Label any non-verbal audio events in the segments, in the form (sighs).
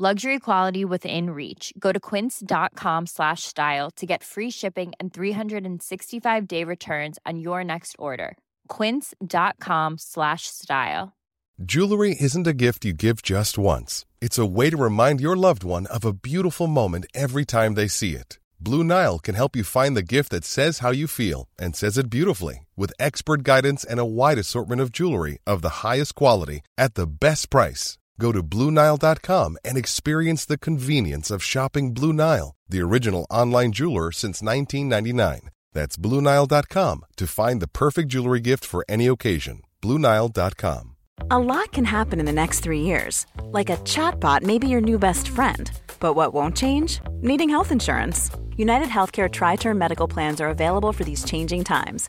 Luxury quality within reach. Go to quince.com slash style to get free shipping and 365 day returns on your next order. Quince.com slash style. Jewelry isn't a gift you give just once. It's a way to remind your loved one of a beautiful moment every time they see it. Blue Nile can help you find the gift that says how you feel and says it beautifully with expert guidance and a wide assortment of jewelry of the highest quality at the best price. Go to BlueNile.com and experience the convenience of shopping Blue Nile, the original online jeweler since 1999. That's BlueNile.com to find the perfect jewelry gift for any occasion. BlueNile.com. A lot can happen in the next three years. Like a chatbot may be your new best friend. But what won't change? Needing health insurance. United Healthcare Tri Term Medical Plans are available for these changing times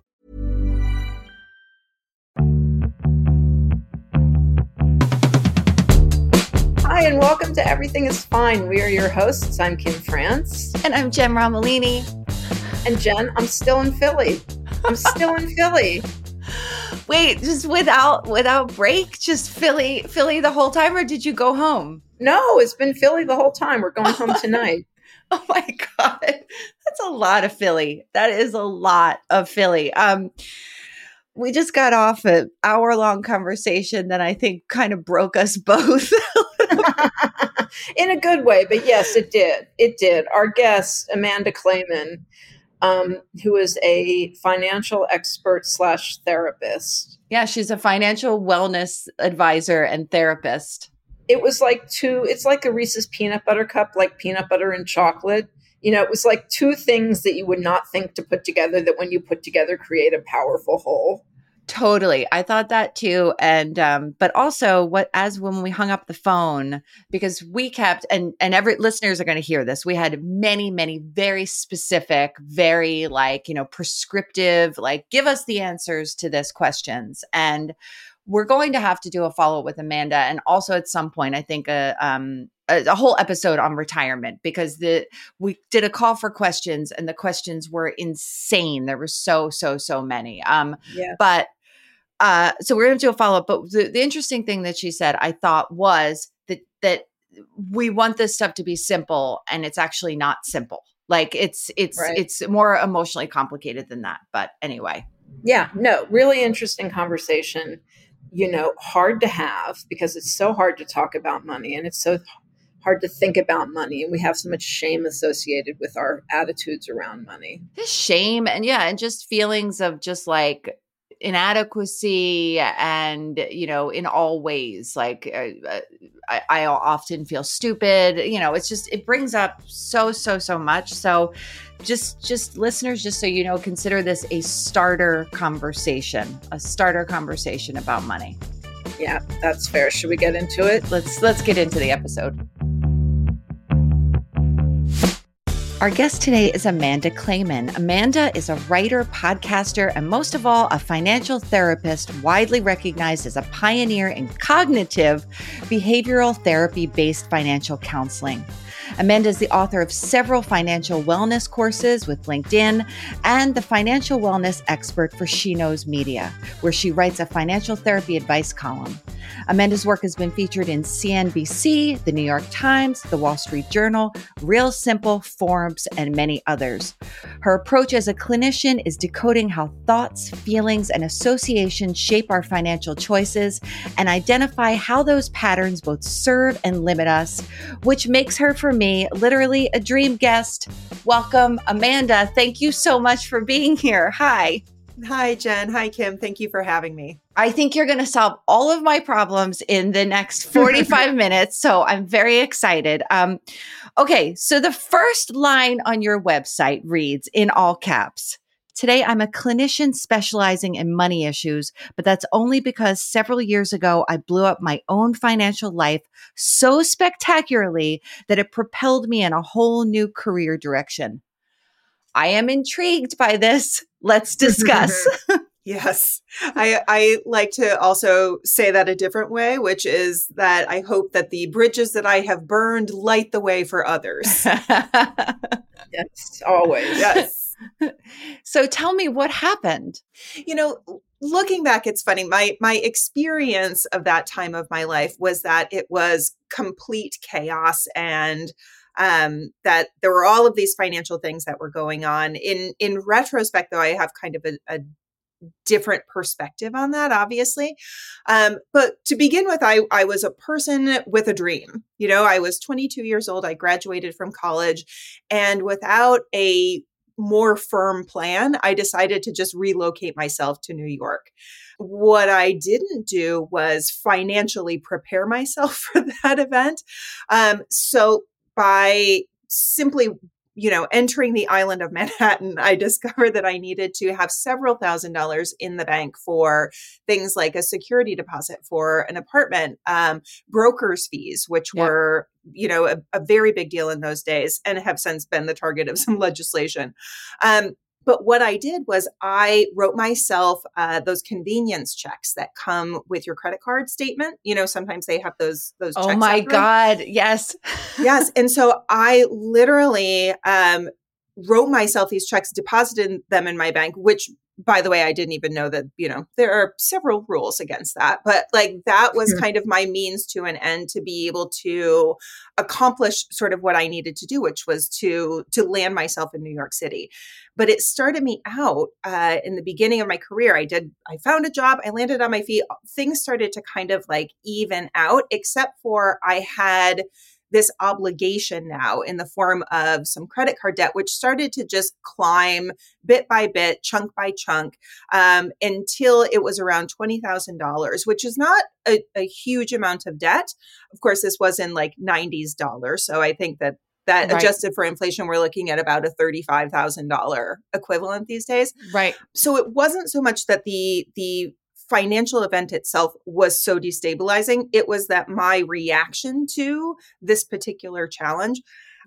Hi, and welcome to Everything is Fine. We are your hosts. I'm Kim France. And I'm Jen Romolini. And Jen, I'm still in Philly. I'm still in Philly. Wait, just without without break, just Philly, Philly the whole time, or did you go home? No, it's been Philly the whole time. We're going home tonight. (laughs) oh my god, that's a lot of Philly. That is a lot of Philly. Um, we just got off an hour long conversation that I think kind of broke us (laughs) both (laughs) in a good way, but yes, it did. It did. Our guest, Amanda Clayman, um, who is a financial expert slash therapist. Yeah, she's a financial wellness advisor and therapist. It was like two, it's like a Reese's peanut butter cup, like peanut butter and chocolate. You know, it was like two things that you would not think to put together that when you put together create a powerful whole. Totally. I thought that too. And um, but also what as when we hung up the phone, because we kept and and every listeners are going to hear this, we had many, many very specific, very like, you know, prescriptive, like give us the answers to this questions. And we're going to have to do a follow-up with Amanda. And also at some point, I think a uh, um a, a, whole episode on retirement because the we did a call for questions and the questions were insane. There were so so so many. Um, yeah. But uh, so we're going to do a follow up. But the, the interesting thing that she said, I thought, was that that we want this stuff to be simple, and it's actually not simple. Like it's it's right. it's more emotionally complicated than that. But anyway, yeah, no, really interesting conversation. You know, hard to have because it's so hard to talk about money, and it's so hard to think about money and we have so much shame associated with our attitudes around money just shame and yeah and just feelings of just like inadequacy and you know in all ways like uh, uh, I, I, often feel stupid you know it's just it brings up so so so much. So just just listeners just so you know consider this a starter conversation a starter conversation about money. Yeah that's fair. Should we get into it? Let's let's get into the episode Our guest today is Amanda Clayman. Amanda is a writer, podcaster, and most of all, a financial therapist widely recognized as a pioneer in cognitive behavioral therapy based financial counseling. Amanda is the author of several financial wellness courses with LinkedIn and the financial wellness expert for She Knows Media, where she writes a financial therapy advice column. Amanda's work has been featured in CNBC, The New York Times, The Wall Street Journal, Real Simple, Forbes, and many others. Her approach as a clinician is decoding how thoughts, feelings, and associations shape our financial choices and identify how those patterns both serve and limit us, which makes her, for me, literally a dream guest. Welcome, Amanda. Thank you so much for being here. Hi. Hi, Jen. Hi, Kim. Thank you for having me. I think you're going to solve all of my problems in the next 45 (laughs) minutes. So I'm very excited. Um, okay. So the first line on your website reads in all caps Today, I'm a clinician specializing in money issues, but that's only because several years ago, I blew up my own financial life so spectacularly that it propelled me in a whole new career direction. I am intrigued by this. Let's discuss. (laughs) Yes. I, I like to also say that a different way, which is that I hope that the bridges that I have burned light the way for others. (laughs) yes, always. Yes. (laughs) so tell me what happened. You know, looking back it's funny. My my experience of that time of my life was that it was complete chaos and um, that there were all of these financial things that were going on. In in retrospect, though, I have kind of a, a different perspective on that obviously. Um, but to begin with I, I was a person with a dream. You know i was 22 years old. I graduated from college. And without a more firm plan i decided to just relocate myself to new york. What i didn't do was financially prepare (laughs) myself for that event. Um, so by simply you know, entering the island of Manhattan, I (laughs) discovered that I needed to have several thousand dollars in the bank for things like a security deposit for an apartment, um, broker's fees, which yeah. were, you know, a, a, very big deal in those days and have since been the target of (laughs) some legislation. Um, but what I did was I wrote myself uh, those convenience checks that come with your credit card statement. You know, sometimes they have those those. Oh my god! Yes, yes. (laughs) And so I literally um, wrote myself these checks, deposited them in my bank, which by the way, I didn't even know that, you know, there are several rules against that. But like that was kind of my means to an end to be able to accomplish sort of what I needed to do, which was to to land myself in New York City. But it started me out uh, in the beginning of my career. I did, I found a job, I landed on my feet. Things started to kind of like even out, except for I had this obligation now in the form of some credit card debt, which started to just climb bit by bit, chunk by chunk, um, until it was around $20,000, which is not a, a huge amount of debt. Of course, this was in like 90s dollars. So I think that that right. adjusted for inflation, we're looking at about a $35,000 equivalent these days. Right. So it wasn't so much that the, the financial event itself was so destabilizing. It was that my reaction to this particular challenge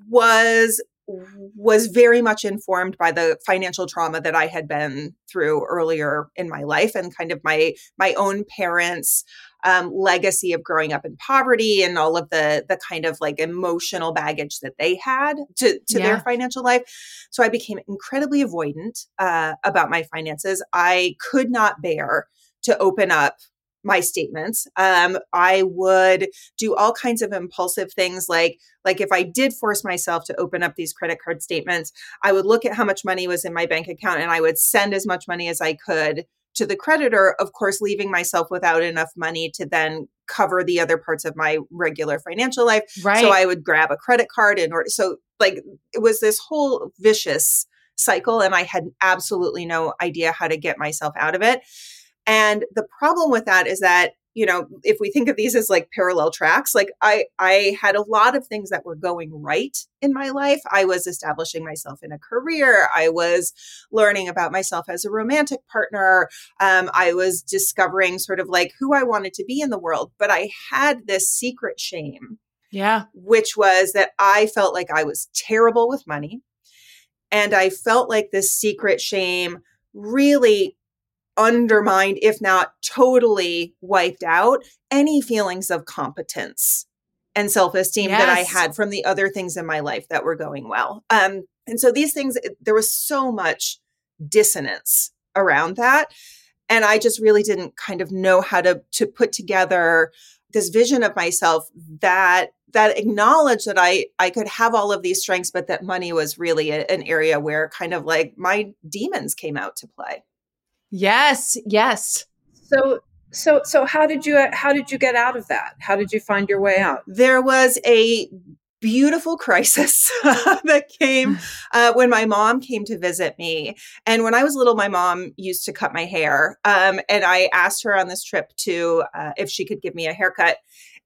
was was very much informed by the financial trauma that I had been through earlier in my life and kind of my my own parents um, legacy of growing up in poverty and all of the the kind of like emotional baggage that they had to to yeah. their financial life. So I became incredibly avoidant uh, about my finances. I could not bear to open up my statements. Um, i would do all kinds of impulsive things like like if i did force myself to open up these credit card statements i would look at how much money was in my bank account and i would send as much money as i could to the creditor of course leaving myself without enough money to then cover the other parts of my regular financial life. Right. So i would grab a credit card in order so like it was this whole vicious cycle and i had absolutely no idea how to get myself out of it and the problem with that is that, you know, if we think of these as like parallel tracks, like I I had a lot of things that were going right in my life. I was establishing myself in a career. I was learning about myself as a romantic partner. Um, I was discovering sort of like who I wanted to be in the world. But I had this secret shame. Yeah. Which was that I felt like I was terrible with money. And I felt like this secret shame really undermined, if not totally wiped out, any feelings of competence and self esteem yes. that I had from the other things in my life that were going well. Um, and so these things, there was so much dissonance around that. And I just really didn't kind of know how to, to put together this vision of myself that that acknowledged that I I could have all of these strengths, but that money was really a, an area where kind of like my demons came out to play. Yes, yes. So so so how did you how did you get out of that? How did you find your way out? There was a beautiful crisis (laughs) that came (sighs) uh, when my mom came to visit me. And when I was little, my mom used to cut my hair. Um, and I asked her on this trip to uh, if she could give me a haircut.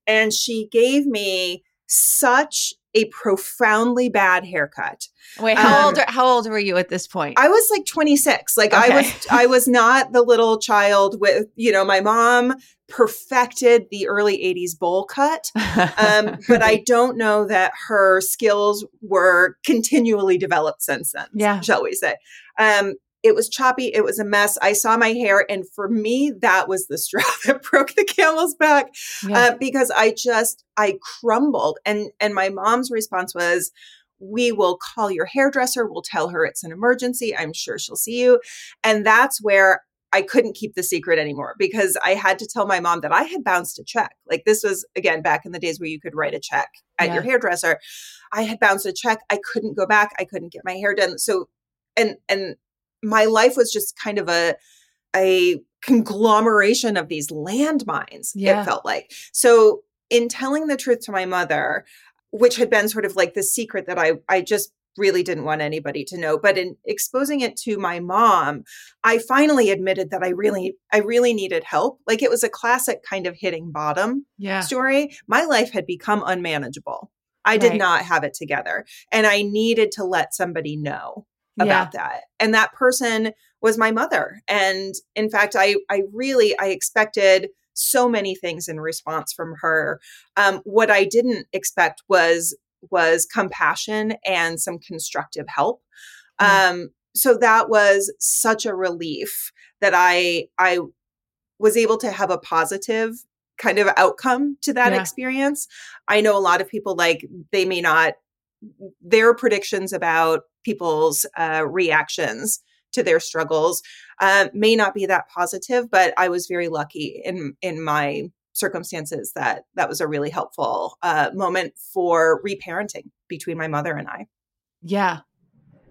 And she gave me such a profoundly bad haircut. Wait, how um, old are, how old were you at this point? I was like 26. Like okay. I was I was not the little child with, you know, my mom perfected the early 80s bowl cut. Um, (laughs) but I don't know that her skills were continually developed since then, yeah. shall we say. Um, it was choppy. It was a mess. I saw my hair. And for me, that was the (laughs) straw that broke the camel's back yeah. uh, because I just, I crumbled. And, and my mom's response was, we will call your hairdresser. We'll tell her it's an emergency. I'm sure she'll see you. And that's where I couldn't keep the secret anymore because I had to tell my mom that I had bounced a check. Like this was again back in the days where you could write a check at yeah. your hairdresser. I had bounced a check. I couldn't go back. I couldn't get my hair done. So and and my life was just kind of a a conglomeration of these landmines yeah. it felt like so in telling the truth to my mother which had been sort of like the secret that i i just really didn't want anybody to know but in exposing it to my mom i finally admitted that i really i really needed help like it was a classic kind of hitting bottom yeah. story my life had become unmanageable i right. did not have it together and i needed to let somebody know about yeah. that. And that person was my mother. And in fact, I I really I expected so many things in response from her. Um, what I didn't expect was was compassion and some constructive help. Mm. Um, so that was such a relief that I I was able to have a positive kind of outcome to that yeah. experience. I know a lot of people like they may not their predictions about people's uh, reactions to their struggles uh, may not be that positive, but I was very lucky in in my circumstances that that was a really helpful uh, moment for reparenting between my mother and I. Yeah.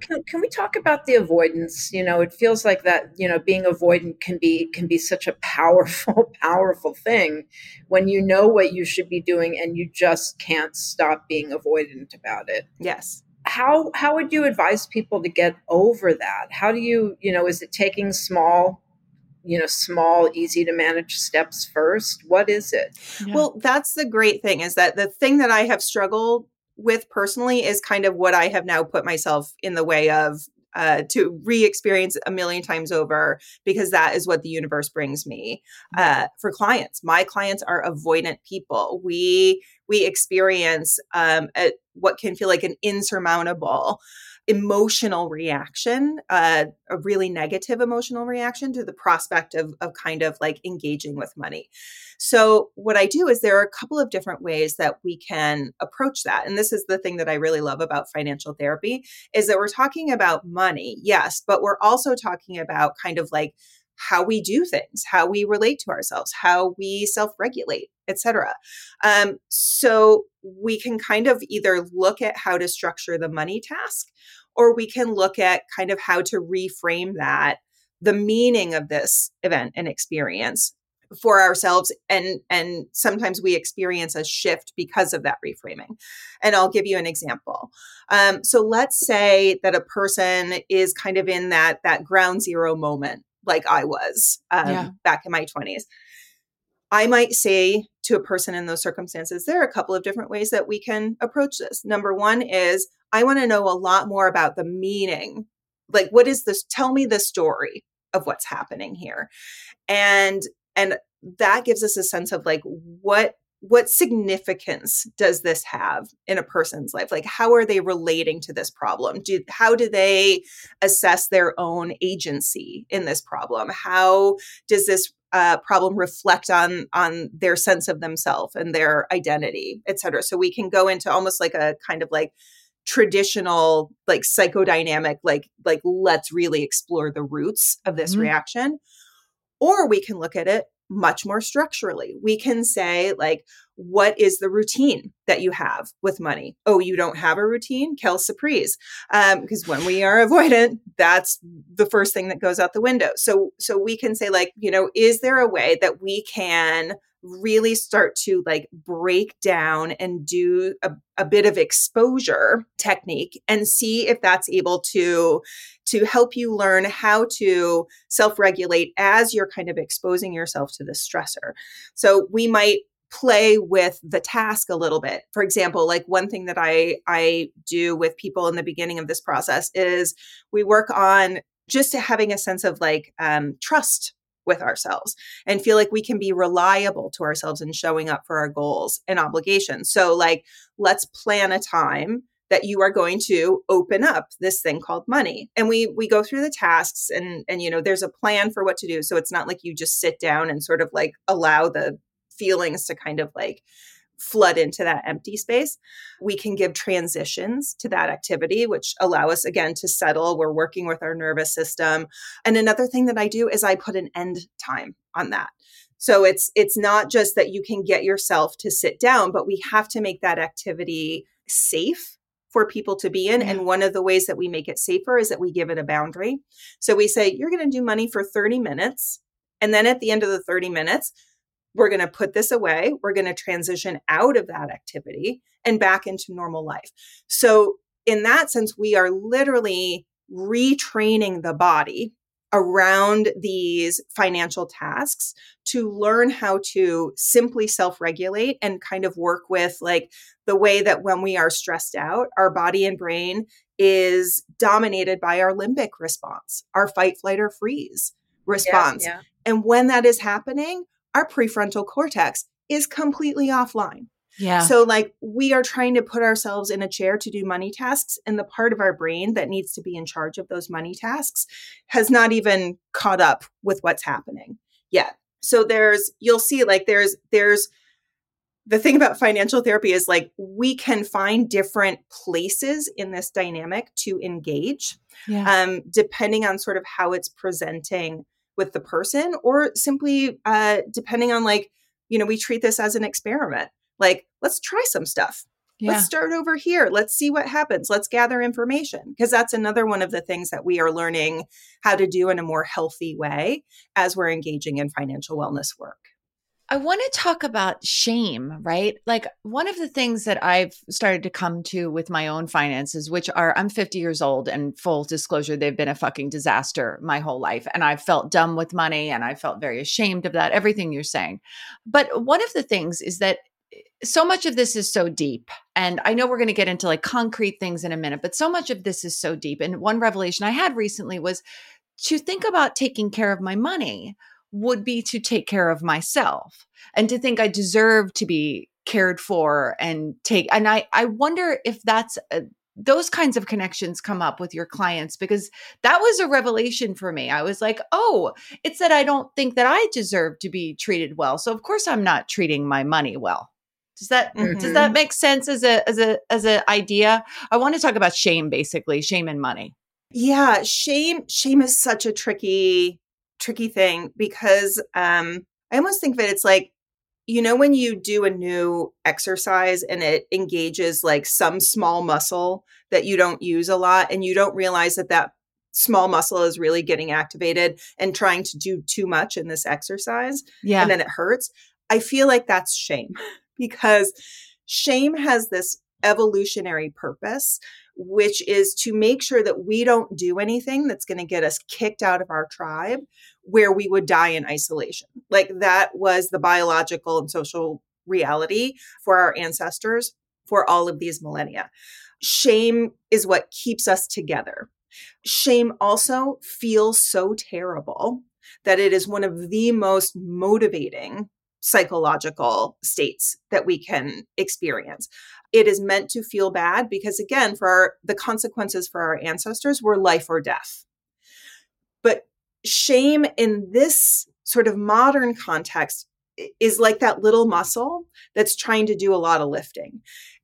Can, can we talk about the avoidance? You know, it feels like that. You know, being avoidant can be can be such a powerful, (laughs) powerful thing when you know what you should be doing and you just can't stop being avoidant about it. Yes how how would you advise people to get over that how do you you know is it taking small you know small easy to manage steps first what is it yeah. well that's the great thing is that the thing that i have struggled with personally is kind of what i have now put myself in the way of uh, to re-experience a million times over because that is what the universe brings me uh, for clients. My clients are avoidant people. We we experience um, a, what can feel like an insurmountable emotional reaction, uh, a really negative emotional reaction to the prospect of, of kind of like engaging with money. So, what I do is there are a couple of different ways that we can approach that. And this is the thing that I really love about financial therapy is that we're talking about money, yes, but we're also talking about kind of like how we do things, how we relate to ourselves, how we self-regulate, etc. Um, so we can kind of either look at how to structure the money task, or we can look at kind of how to reframe that, the meaning of this event and experience for ourselves and and sometimes we experience a shift because of that reframing and i'll give you an example um, so let's say that a person is kind of in that that ground zero moment like I was um, yeah. back in my 20s. I might say to a person in those circumstances, there are a couple of different ways that we can approach this. Number one is I want to know a lot more about the meaning. Like, what is this? Tell me the story of what's happening here. And and that gives us a sense of like what what significance does this have in a person's life? Like how are they relating to this problem? Do how do they assess their own agency in this problem? How does this uh, problem reflect on on their sense of themselves and their identity et cetera? So we can go into almost like a kind of like traditional like psychodynamic like like let's really explore the roots of this mm-hmm. reaction. Or we can look at it much more structurally. We can say, like, what is the routine that you have with money? Oh, you don't have a routine? Quelle surprise. Um, because when we are (laughs) avoidant, that's the first thing that goes out the window. So, so we can say, like, you know, is there a way that we can really start to like break down and do a, a bit of exposure technique and see if that's able to to help you learn how to self-regulate as you're kind of exposing yourself to the stressor. So we might play with the task a little bit. For example like one thing that i i do with people in the beginning of this process is we work on just having a sense of like um, trust with ourselves and feel like we can be reliable to ourselves in showing up for our goals and obligations. So, like, let's plan a time that you are going to open up this thing called money and we we go through the tasks and and you know there's a plan for what to do so it's not like you just sit down and sort of like allow the feelings to kind of like flood into that empty space. We can give transitions to that activity, which allow us again to settle. We're working with our nervous system. And another thing that I do is I put an end time on that. So it's it's not just that you can get yourself to sit down, but we have to make that activity safe for people to be in. And one of the ways that we make it safer is that we give it a boundary. So we say, you're going to do money for 30 minutes. And then at the end of the 30 minutes, we're going to put this away. We're going to transition out of that activity and back into normal life. So, in that sense, we are literally retraining the body around these financial tasks to learn how to simply self regulate and kind of work with like the way that when we are stressed out, our body and brain is dominated by our limbic response, our fight, flight, or freeze response. Yeah, yeah. And when that is happening, our prefrontal cortex is completely offline. Yeah. So, like, we are trying to put ourselves in a chair to do money tasks, and the part of our brain that needs to be in charge of those money tasks has not even caught up with what's happening yet. So, there's, you'll see, like, there's, there's, the thing about financial therapy is like we can find different places in this dynamic to engage yeah. um, depending on sort of how it's presenting with the person or simply uh, depending on like you know we treat this as an experiment. Like let's try some stuff. Yeah. let's start over here. Let's see what happens. Let's gather information. Because that's another one of the things that we are learning how to do in a more healthy way as we're engaging in financial wellness work I want to talk about shame, right? Like one of the things that I've started to come to with my own finances, which are I'm 50 years old and full disclosure, they've been a fucking disaster my whole life. And I've felt dumb with money and I felt very ashamed of that, everything you're saying. But one of the things is that eh, so much of this is so deep. And I know we're going to get into like concrete things in a minute, but so much of this is so deep. And one revelation I had recently was to think about taking care of my money would be to take care of myself and to think I deserve to be cared for and take and I I wonder if that's a, those kinds of connections come up with your clients because that was a revelation for me. I was like, "Oh, it's that I don't think that I deserve to be treated well. So of course I'm not treating my money well." Does that mm-hmm. does that mm-hmm. make sense as a as a as an idea? I want to talk about shame basically, shame and money. Yeah, shame shame is such a tricky tricky thing because um, I almost think that it's like, you know, when you do a new exercise and it engages like some small muscle that you don't use a lot, and you don't realize that that small muscle is really getting activated and trying to do too much in this exercise. Yeah. And then it hurts. I feel like that's shame (laughs) because shame has this evolutionary purpose which is to make sure that we don't do anything that's going to get us kicked out of our tribe where we would die in isolation. Like that was the biological and social reality for our ancestors for all of these millennia. Shame is what keeps us together. Shame also feels so terrible that it is one of the most motivating psychological states that we can experience. It is meant to feel bad because again, for our, the consequences for our ancestors were life or death. But shame in this sort of modern context is like that little muscle that's trying to do a lot of lifting.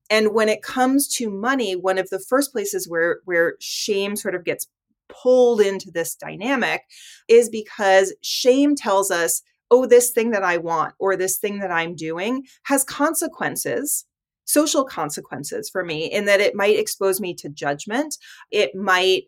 And when it comes to money, one of the first places where where shame sort of gets pulled into this dynamic is because shame tells us oh, this thing that I want or this thing that I'm doing has consequences, social consequences for me, in that it might expose me to judgment. It might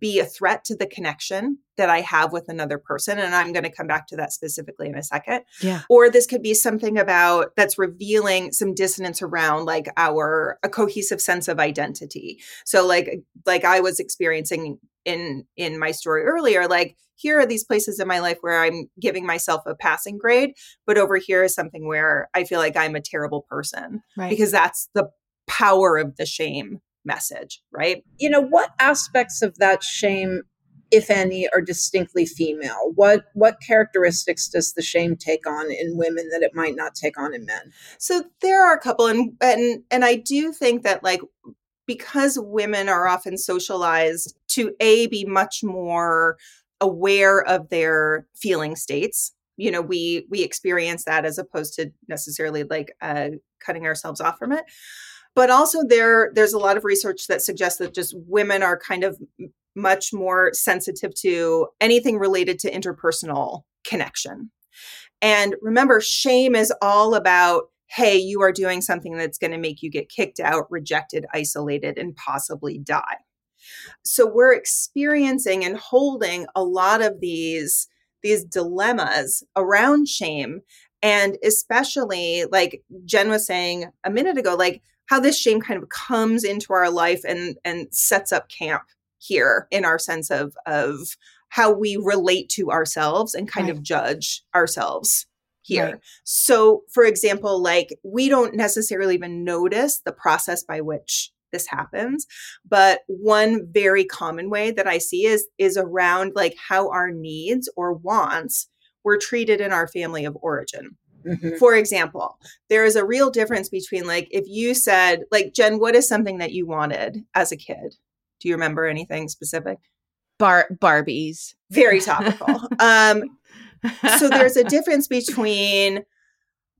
be a threat to the connection that I have with another person. And I'm going to come back to that specifically in a second. Yeah. Or this could be something about that's revealing some dissonance around like our a cohesive sense of identity. So like like I was experiencing in in my story earlier, like here are these places in my life where I'm giving myself a passing grade, but over here is something where I feel like I'm a terrible person. Right. Because that's the power of the shame message, right? You know, what aspects of that shame, if any, are distinctly female? What what characteristics does the shame take on in women that it might not take on in men? So there are a couple and and and I do think that like because women are often socialized to a be much more aware of their feeling states. You know we we experience that as opposed to necessarily like uh, cutting ourselves off from it. But also there there's a lot of research that suggests that just women are kind of much more sensitive to anything related to interpersonal connection. And remember shame is all about hey you are doing something that's going to make you get kicked out rejected isolated and possibly die so we're experiencing and holding a lot of these these dilemmas around shame and especially like jen was saying a minute ago like how this shame kind of comes into our life and and sets up camp here in our sense of of how we relate to ourselves and kind right. of judge ourselves here. Right. So, for example, like we don't necessarily even notice the process by which this happens, but one very common way that I see is is around like how our needs or wants were treated in our family of origin. Mm-hmm. For example, there is a real difference between like if you said, like, Jen, what is something that you wanted as a kid? Do you remember anything specific? Bar Barbies. Very (laughs) topical. um, so there's a difference between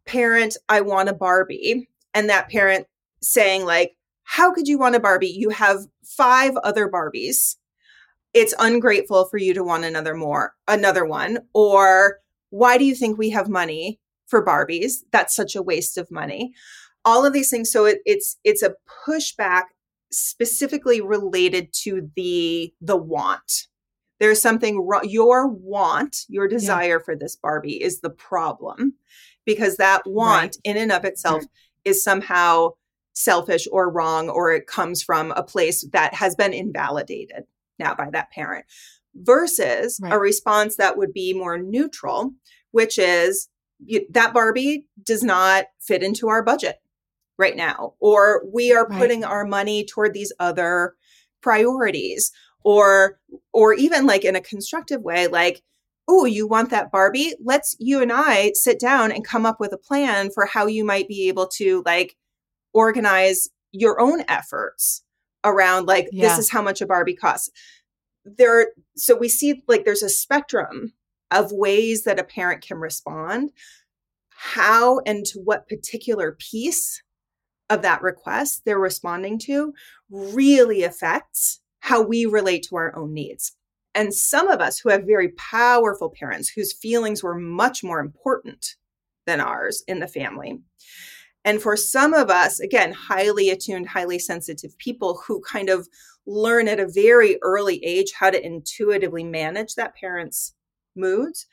parent, I want a Barbie, and that parent saying, like, how could you want a Barbie? You have five other Barbies. It's ungrateful for you to want another more, another one. Or why do you think we have money? for Barbies. That's such a waste of money. All of these things. So it, it's it's a pushback specifically related to the the want. There's something wrong. Your want, your desire yeah. for this Barbie is the problem because that want right. in and of itself right. is somehow selfish or wrong or it comes from a place that has been invalidated now by that parent versus right. a response that would be more neutral which is you, that Barbie does not fit into our budget right now, or we are right. putting our money toward these other priorities, or or even like in a constructive way, like, oh, you want that Barbie? Let's you and I sit down and come up with a plan for how you might be able to like organize your own efforts around like yeah. this is how much a Barbie costs. There, so we see like there's a spectrum of ways that a parent can respond, how and to what particular piece of that request they're responding to really affects how we relate to our own needs. And some of us who have very powerful parents whose feelings were much more important than ours in the family. And for some of us, again, highly attuned, highly sensitive people who kind of learn at a very early age how to intuitively manage that parent's moods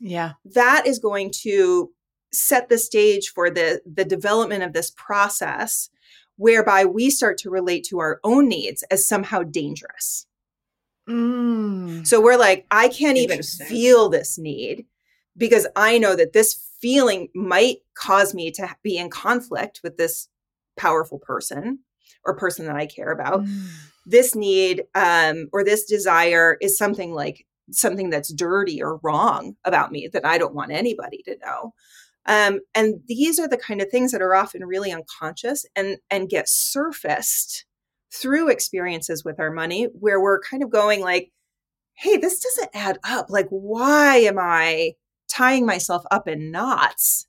yeah that is going to set the stage for the the development of this process whereby we start to relate to our own needs as somehow dangerous mm. so we're like i can't even feel this need because i know that this feeling might cause me to be in conflict with this powerful person or person that i care about mm. this need um, or this desire is something like something that's dirty or wrong about me that I don't want anybody to know. Um, and these are the kind of things that are often really unconscious and and get surfaced through experiences with our money where we're kind of going like, hey, this doesn't add up. Like, why am I tying myself up in knots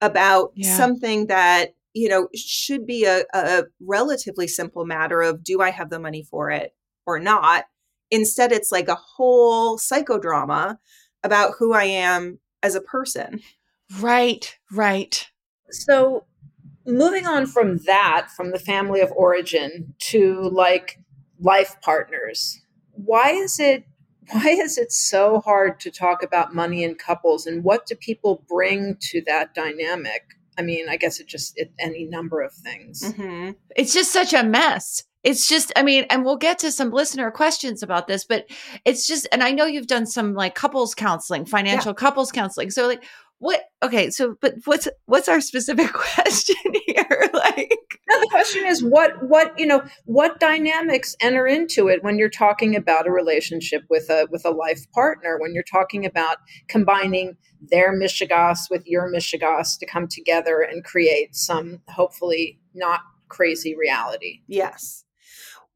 about yeah. something that you know should be a, a relatively simple matter of do I have the money for it or not? Instead, it's like a whole psychodrama about who I am as a person. Right, right. So, moving on from that, from the family of origin to like life partners, why is it (laughs) why is it so hard to talk about money in couples and what do people bring to that dynamic i mean i guess it just it, any number of things mm-hmm. it's just such a mess it's just i mean and we'll get to some listener questions about this but it's just and i know you've done some like couples counseling financial yeah. couples counseling so like what okay so but what's what's our specific (laughs) question here? (laughs) Like no, the question is what what you know what dynamics enter into it when you're talking about a relationship with a with a life partner when you're talking about combining their mishigas with your mishigas to come together and create some hopefully not crazy reality? Yes.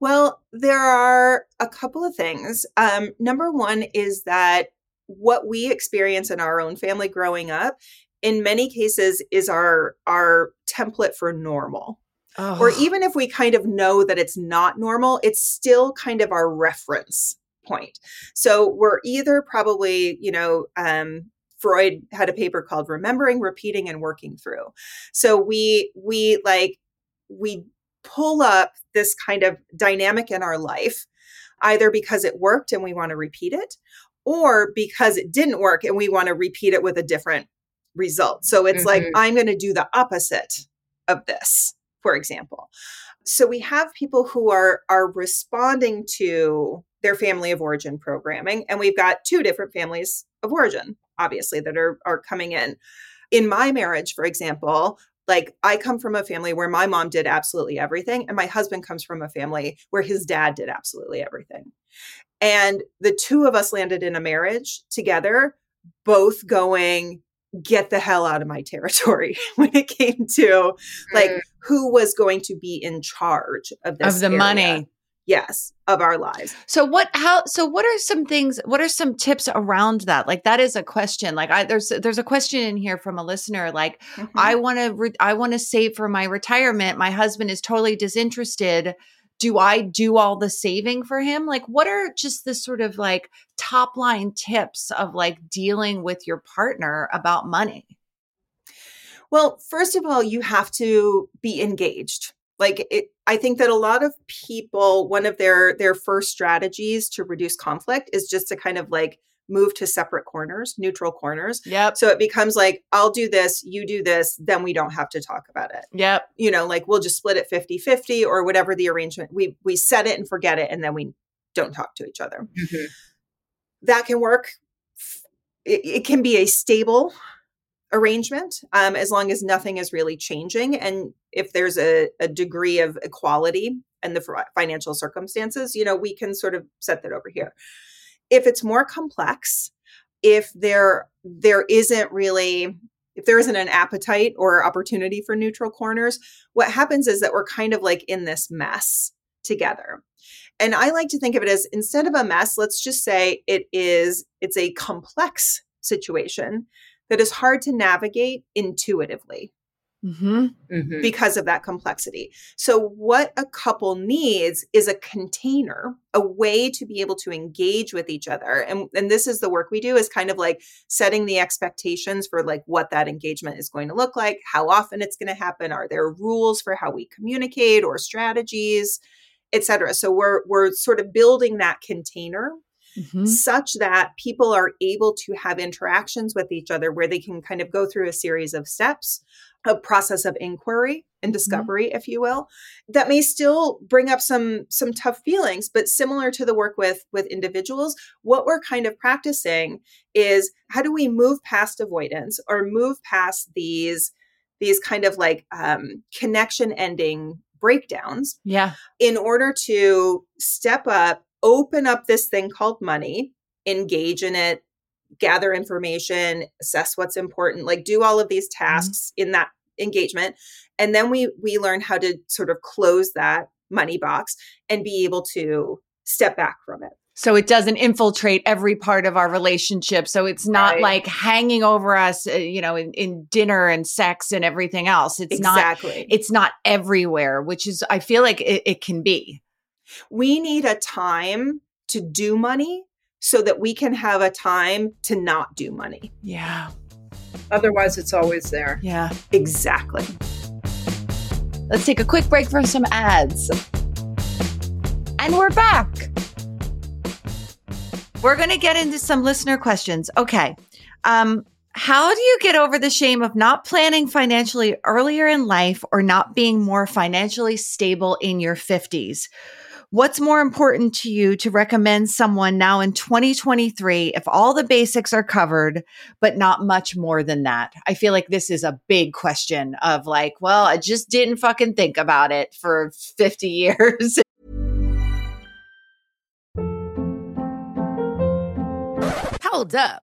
Well there are a couple of things. Um, number one is that what we experience in our own family growing up in many cases is our our template for normal. Oh. or even if we kind of know that it's not normal it's still kind of our reference point. So we're either probably you know um, freud had a paper called remembering repeating and working through. So we we like we pull up this kind of dynamic in our life either because it worked and we want to repeat it or because it didn't work and we want to repeat it with a different result. So it's mm-hmm. like, I'm going to do the opposite of this, for example. So we have people who are are responding to their family of origin programming and we've got two different families of origin obviously that are are coming in. In my marriage, for example, like I come from a family where my mom did absolutely everything and my husband comes from a family where his dad did absolutely everything. And the two of us landed in a marriage together, both going, get the hell out of my territory (laughs) when it came to like mm. who was going to be in charge of this of the area. money yes of our lives so what how so what are some things what are some tips around that like that is a question like i there's there's a question in here from a listener like mm-hmm. i want to re- i want to save for my retirement my husband is totally disinterested do I do all the saving for him? Like, what are just the sort of like top line tips of like dealing with your partner about money? Well, first of all, you have to be engaged. Like it, I think that a lot of people, one of their their first strategies to reduce conflict is just to kind of like move to separate corners, neutral corners. Yep. So it becomes like, I'll do this, you do this, then we don't have to talk about it. Yep. You know, like we'll just split it 50 50 or whatever the arrangement. We we set it and forget it and then we don't talk to each other. Mm-hmm. That can work. It, it, can be a stable arrangement um, as long as nothing is really changing. And if there's a, a degree of equality and the financial circumstances, you know, we can sort of set that over here if it's more complex, if there there isn't really if there isn't an appetite or opportunity for neutral corners, what happens is that we're kind of like in this mess together. And I like to think of it as instead of a mess, let's just say it is it's a complex situation that is hard to navigate intuitively. Mm-hmm. Mm-hmm. because of that complexity. So, what a couple needs is a container, a way to be able to engage with each other. And, and this is the work we do is kind of like setting the expectations for like what that engagement is going to look like, how often it's going to happen, are there rules for how we communicate or strategies, etc. So we're we're sort of building that container Mm-hmm. such that people are able to have interactions with each other where they can kind of go through a series of steps a process of inquiry and mm-hmm. discovery mm-hmm. if you will that may still bring up some some tough feelings but similar to the work with with individuals what we're kind of practicing is how do we move past avoidance or move past these these kind of like um, connection ending breakdowns yeah in order to step up open up this thing called money engage in it gather information, assess what's important, like do all of these mm-hmm. tasks mm-hmm. in that engagement. And then we we learn how to sort of close that money box and be able to step back from it. So it doesn't infiltrate every part of our relationship. So it's not right. like hanging over us, uh, you know, in, in, dinner and sex and everything else. It's exactly. not, it's not everywhere, which is, I feel like it, it can be. We need a time to do money so that we can have a time to not do money. Yeah. Otherwise, it's always there. Yeah. Exactly. Let's take a quick break from some ads. And we're back. We're going to get into some listener questions. Okay. Um, how do you get over the shame of not planning financially earlier in life or not being more financially stable in your 50s? What's more important to you to recommend someone now in 2023 if all the basics are covered, but not much more than that? I feel like this is a big question of like, well, I just didn't fucking think about it for 50 (laughs) years. Hold up.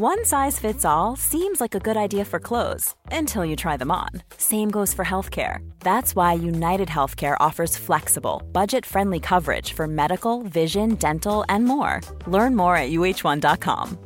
One size fits all seems like a good idea for clothes until you try them on. Same goes for healthcare. That's why United Healthcare offers flexible, budget friendly coverage for medical, vision, dental, and more. Learn more at uh1.com.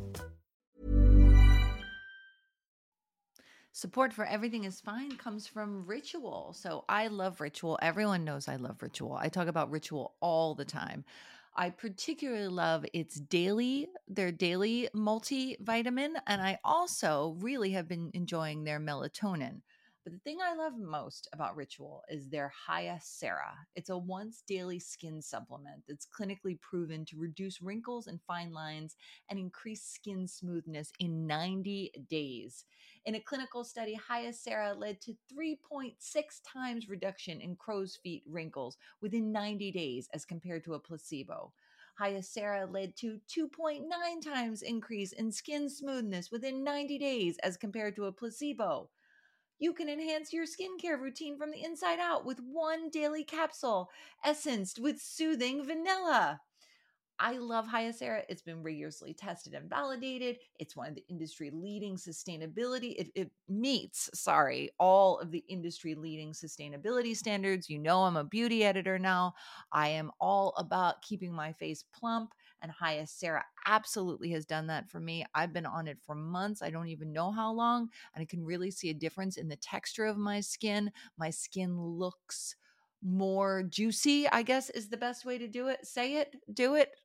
Support for Everything is Fine comes from Ritual. So I love Ritual. Everyone knows I love Ritual. I talk about Ritual all the time. I particularly love its daily, their daily multivitamin. And I also really have been enjoying their melatonin. But the thing I love most about Ritual is their Hyacera. It's a once daily skin supplement that's clinically proven to reduce wrinkles and fine lines and increase skin smoothness in 90 days. In a clinical study, Hyacera led to 3.6 times reduction in crow's feet wrinkles within 90 days as compared to a placebo. Hyacera led to 2.9 times increase in skin smoothness within 90 days as compared to a placebo. You can enhance your skincare routine from the inside out with one daily capsule, essenced with soothing vanilla. I love Hyacera. It's been rigorously tested and validated. It's one of the industry leading sustainability. It, it, meets, sorry, all of the industry leading sustainability standards. You know, I'm a beauty editor now. I am all about keeping my face plump, and Hyacera absolutely has done that for me. I've been on it for months. I don't even know how long, and I can really see a difference in the texture of my skin. My skin looks more juicy, I guess is the best way to do it. Say it, do it.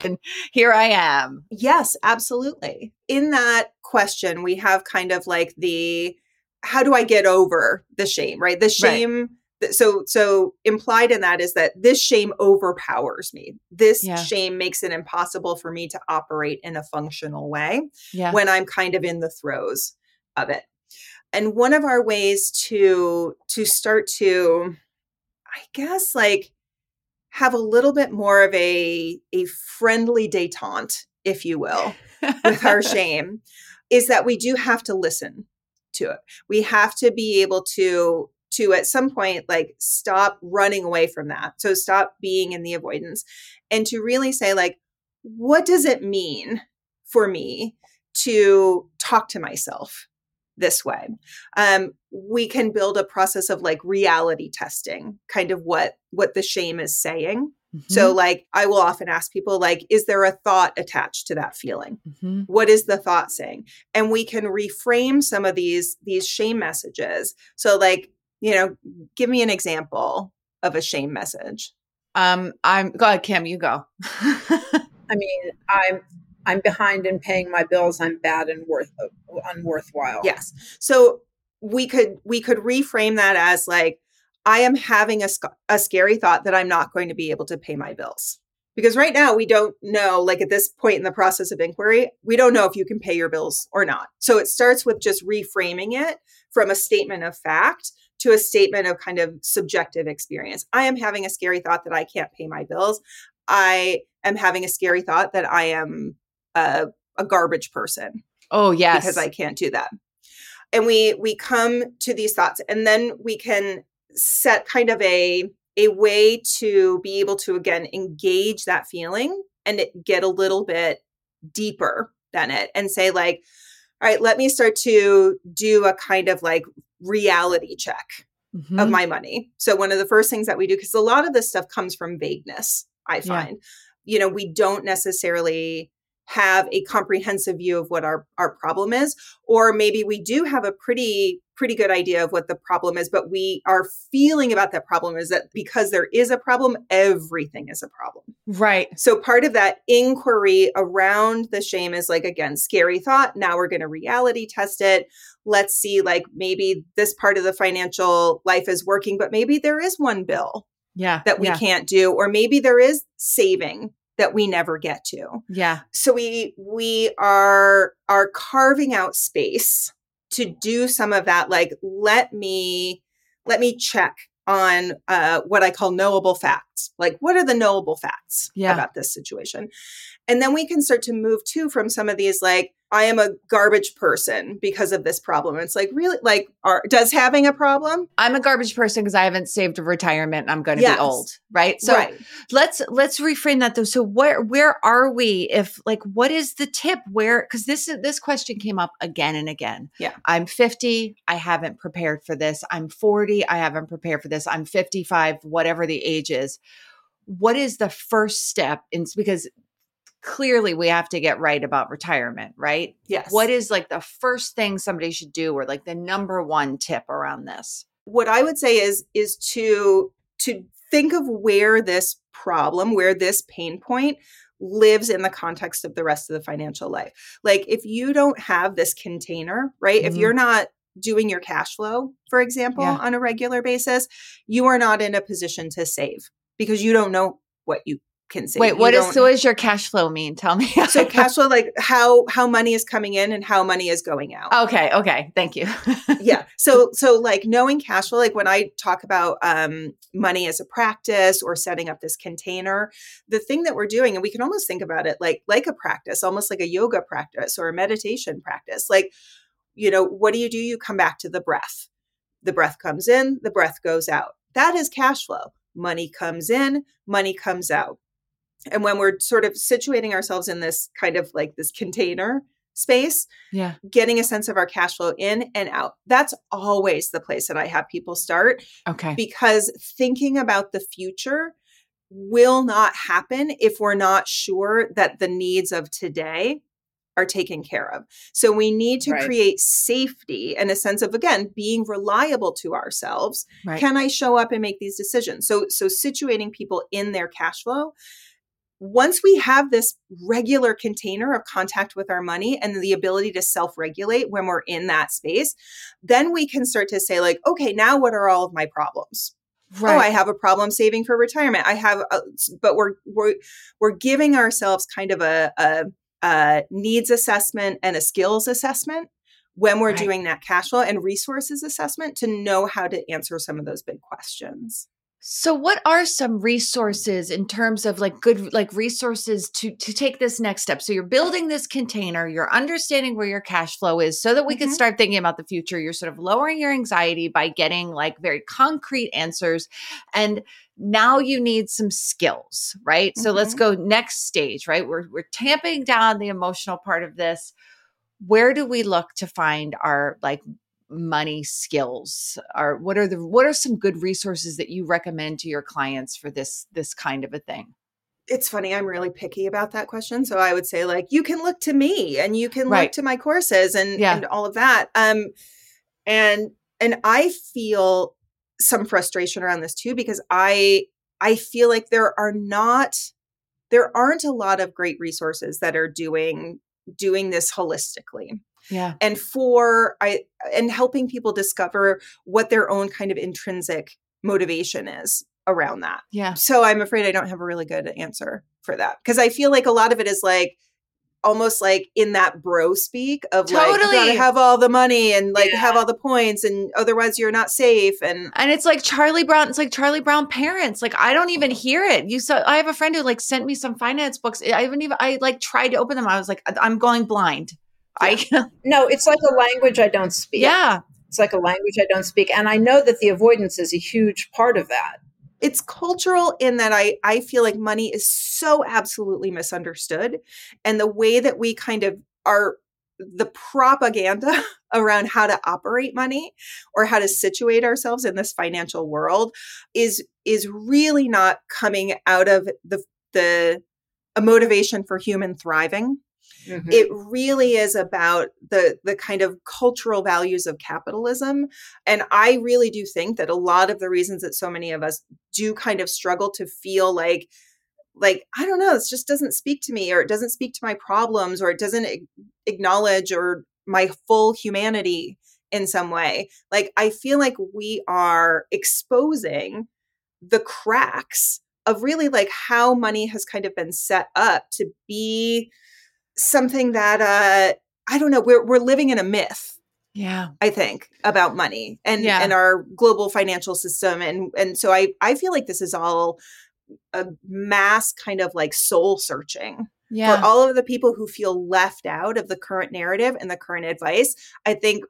And here I am. Yes, absolutely. In that question, we have kind of like the how do I get over the shame, right? The shame right so so implied in that is that this shame overpowers me this yeah. shame makes it impossible for me to operate in a functional way yeah. when i'm kind of in the throes of it and one of our ways to to start to i guess like have a little bit more of a a friendly detente if you will with our (laughs) shame is that we do have to listen to it. We have to be able to to at some point like stop running away from that. So stop being in the avoidance and to really say like what does it mean for me to talk to myself this way um, we can build a process of like reality testing kind of what what the shame is saying mm-hmm. so like i will often ask people like is there a thought attached to that feeling mm-hmm. what is the thought saying and we can reframe some of these these shame messages so like you know, give me an example of a shame message. Um, I'm go ahead, Kim, you go. (laughs) I mean, I'm I'm behind in paying my bills. I'm bad and worth uh, unworthwhile. Yes. So we could we could reframe that as like I am having a a scary thought that I'm not going to be able to pay my bills. Because right now we don't know like at this point in the process of inquiry, we don't know if you can pay your bills or not. So it starts with just reframing it from a statement of fact to a statement of kind of subjective experience. I am having a scary thought that I can't pay my bills. I am having a scary thought that I am a, a garbage person. Oh, yes. Because I can't do that. and we we come to these thoughts and then we can set kind of a a way to be able to again engage that feeling and get a little bit deeper than it and say like all right let me start to do a kind of like reality check mm-hmm. of my money so one of the first things that we do because a lot of this stuff comes from vagueness i find yeah. you know we don't necessarily have a comprehensive view of what our, our problem is or maybe we do have a pretty pretty good idea of what the problem is but we are feeling about that problem is that because there is a problem everything is a problem. Right. So part of that inquiry around the shame is like again scary thought. Now we're going to reality test it. Let's see like maybe this part of the financial life is working but maybe there is one bill yeah that we yeah. can't do or maybe there is saving that we never get to. Yeah. So we we are are carving out space to do some of that like let me let me check on uh, what I call knowable facts. Like, what are the knowable facts yeah. about this situation? And then we can start to move too from some of these, like, I am a garbage person because of this problem. It's like really like are, does having a problem? I'm a garbage person because I haven't saved a retirement. I'm going to yes. be old, right? So right. let's let's reframe that though. So where where are we? If like what is the tip? Where because this this question came up again and again. Yeah, I'm 50. I haven't prepared for this. I'm 40. I haven't prepared for this. I'm 55. Whatever the age is. What is the first step? In because clearly we have to get right about retirement, right? Yes. What is like the first thing somebody should do or like the number one tip around this? What I would say is is to to think of where this problem, where this pain point lives in the context of the rest of the financial life. Like if you don't have this container, right? Mm-hmm. If you're not doing your cash flow, for example, yeah. on a regular basis, you are not in a position to save because you don't know what you can. Wait, what is so? What does your cash flow mean? Tell me. so cash (laughs) flow, like how how money is coming in and how money is going out. Okay, okay, thank you. yeah. (laughs) So so like knowing cash flow, like when I talk about um, money as a practice or setting up this container, the thing that we're doing, and we can almost think about it like like a practice, almost like a yoga practice or a meditation practice. Like, you know, what do you do? You come back to the breath. The breath comes in, the breath goes out. That is cash flow money comes in, money comes out and when we're sort of situating ourselves in this kind of like this container space yeah getting a sense of our cash flow in and out that's always the place that i have people start okay because thinking about the future will not happen if we're not sure that the needs of today are taken care of. So we need to right. create safety and a sense of again being reliable to ourselves. Right. Can I show up and make these decisions? So so situating people in their cash flow once we have this regular container of contact with our money and the ability to self regulate when we're in that space, then we can start to say, like, okay, now what are all of my problems? Right. Oh, I have a problem saving for retirement. I have, uh, a, but we're we're we're giving ourselves kind of a, a, a needs assessment and a skills assessment when we're right. doing that cash flow and resources assessment to know how to answer some of those big questions. So what are some resources in terms of like good like resources to to take this next step? So you're building this container, you're understanding where your cash flow is so that we mm-hmm. can start thinking about the future. You're sort of lowering your anxiety by getting like very concrete answers and now you need some skills, right? Mm-hmm. So let's mm-hmm. go next stage, right? We're we're tamping down the emotional part of this. Where do we look to find our like money skills are what are the what are some good resources that you recommend to your clients for this this kind of a thing it's funny i'm really picky about that question so i would say like you can look to me and you can right. look to my courses and yeah. and all of that um and and i feel some frustration around this too because i i feel like there are not there aren't a lot of great resources that are doing doing this holistically yeah. and for i and helping people discover what their own kind of intrinsic motivation is around that. Yeah. So i'm afraid i don't have a really good answer for that because i feel like a lot of it is like almost like in that bro speak of totally. like gotta have all the money and like yeah. have all the points and otherwise you're not safe and and it's like Charlie Brown it's like Charlie Brown parents like I don't even mm-hmm. hear it. You saw I have a friend who like sent me some finance books I haven't even I like tried to open them I was like I'm going blind I (laughs) no, it's like a language I don't speak. yeah. It's like a language I don't speak. And I know that the avoidance is a huge part of that. it's cultural in that I I feel like money is so absolutely misunderstood and the way that we kind of are the propaganda (laughs) around how to operate money or how to situate ourselves in this financial world is is really not coming out of the the a motivation for human thriving Mhm. it really is about the the kind of cultural values of capitalism and i really do think that a lot of the reasons that so many of us do kind of struggle to feel like like i don't know this just doesn't speak to me or it doesn't speak to my problems or it doesn't acknowledge or my full humanity in some way like i feel like we are exposing the cracks of really like how money has kind of been set up to be something that uh I don't know, we're we're living in a myth, Yeah. I think, about money and Yeah. and our global financial system and and so I I feel like this is all a mass kind of like soul searching Yeah. for all of the people who feel left out of the current narrative and the current advice. I think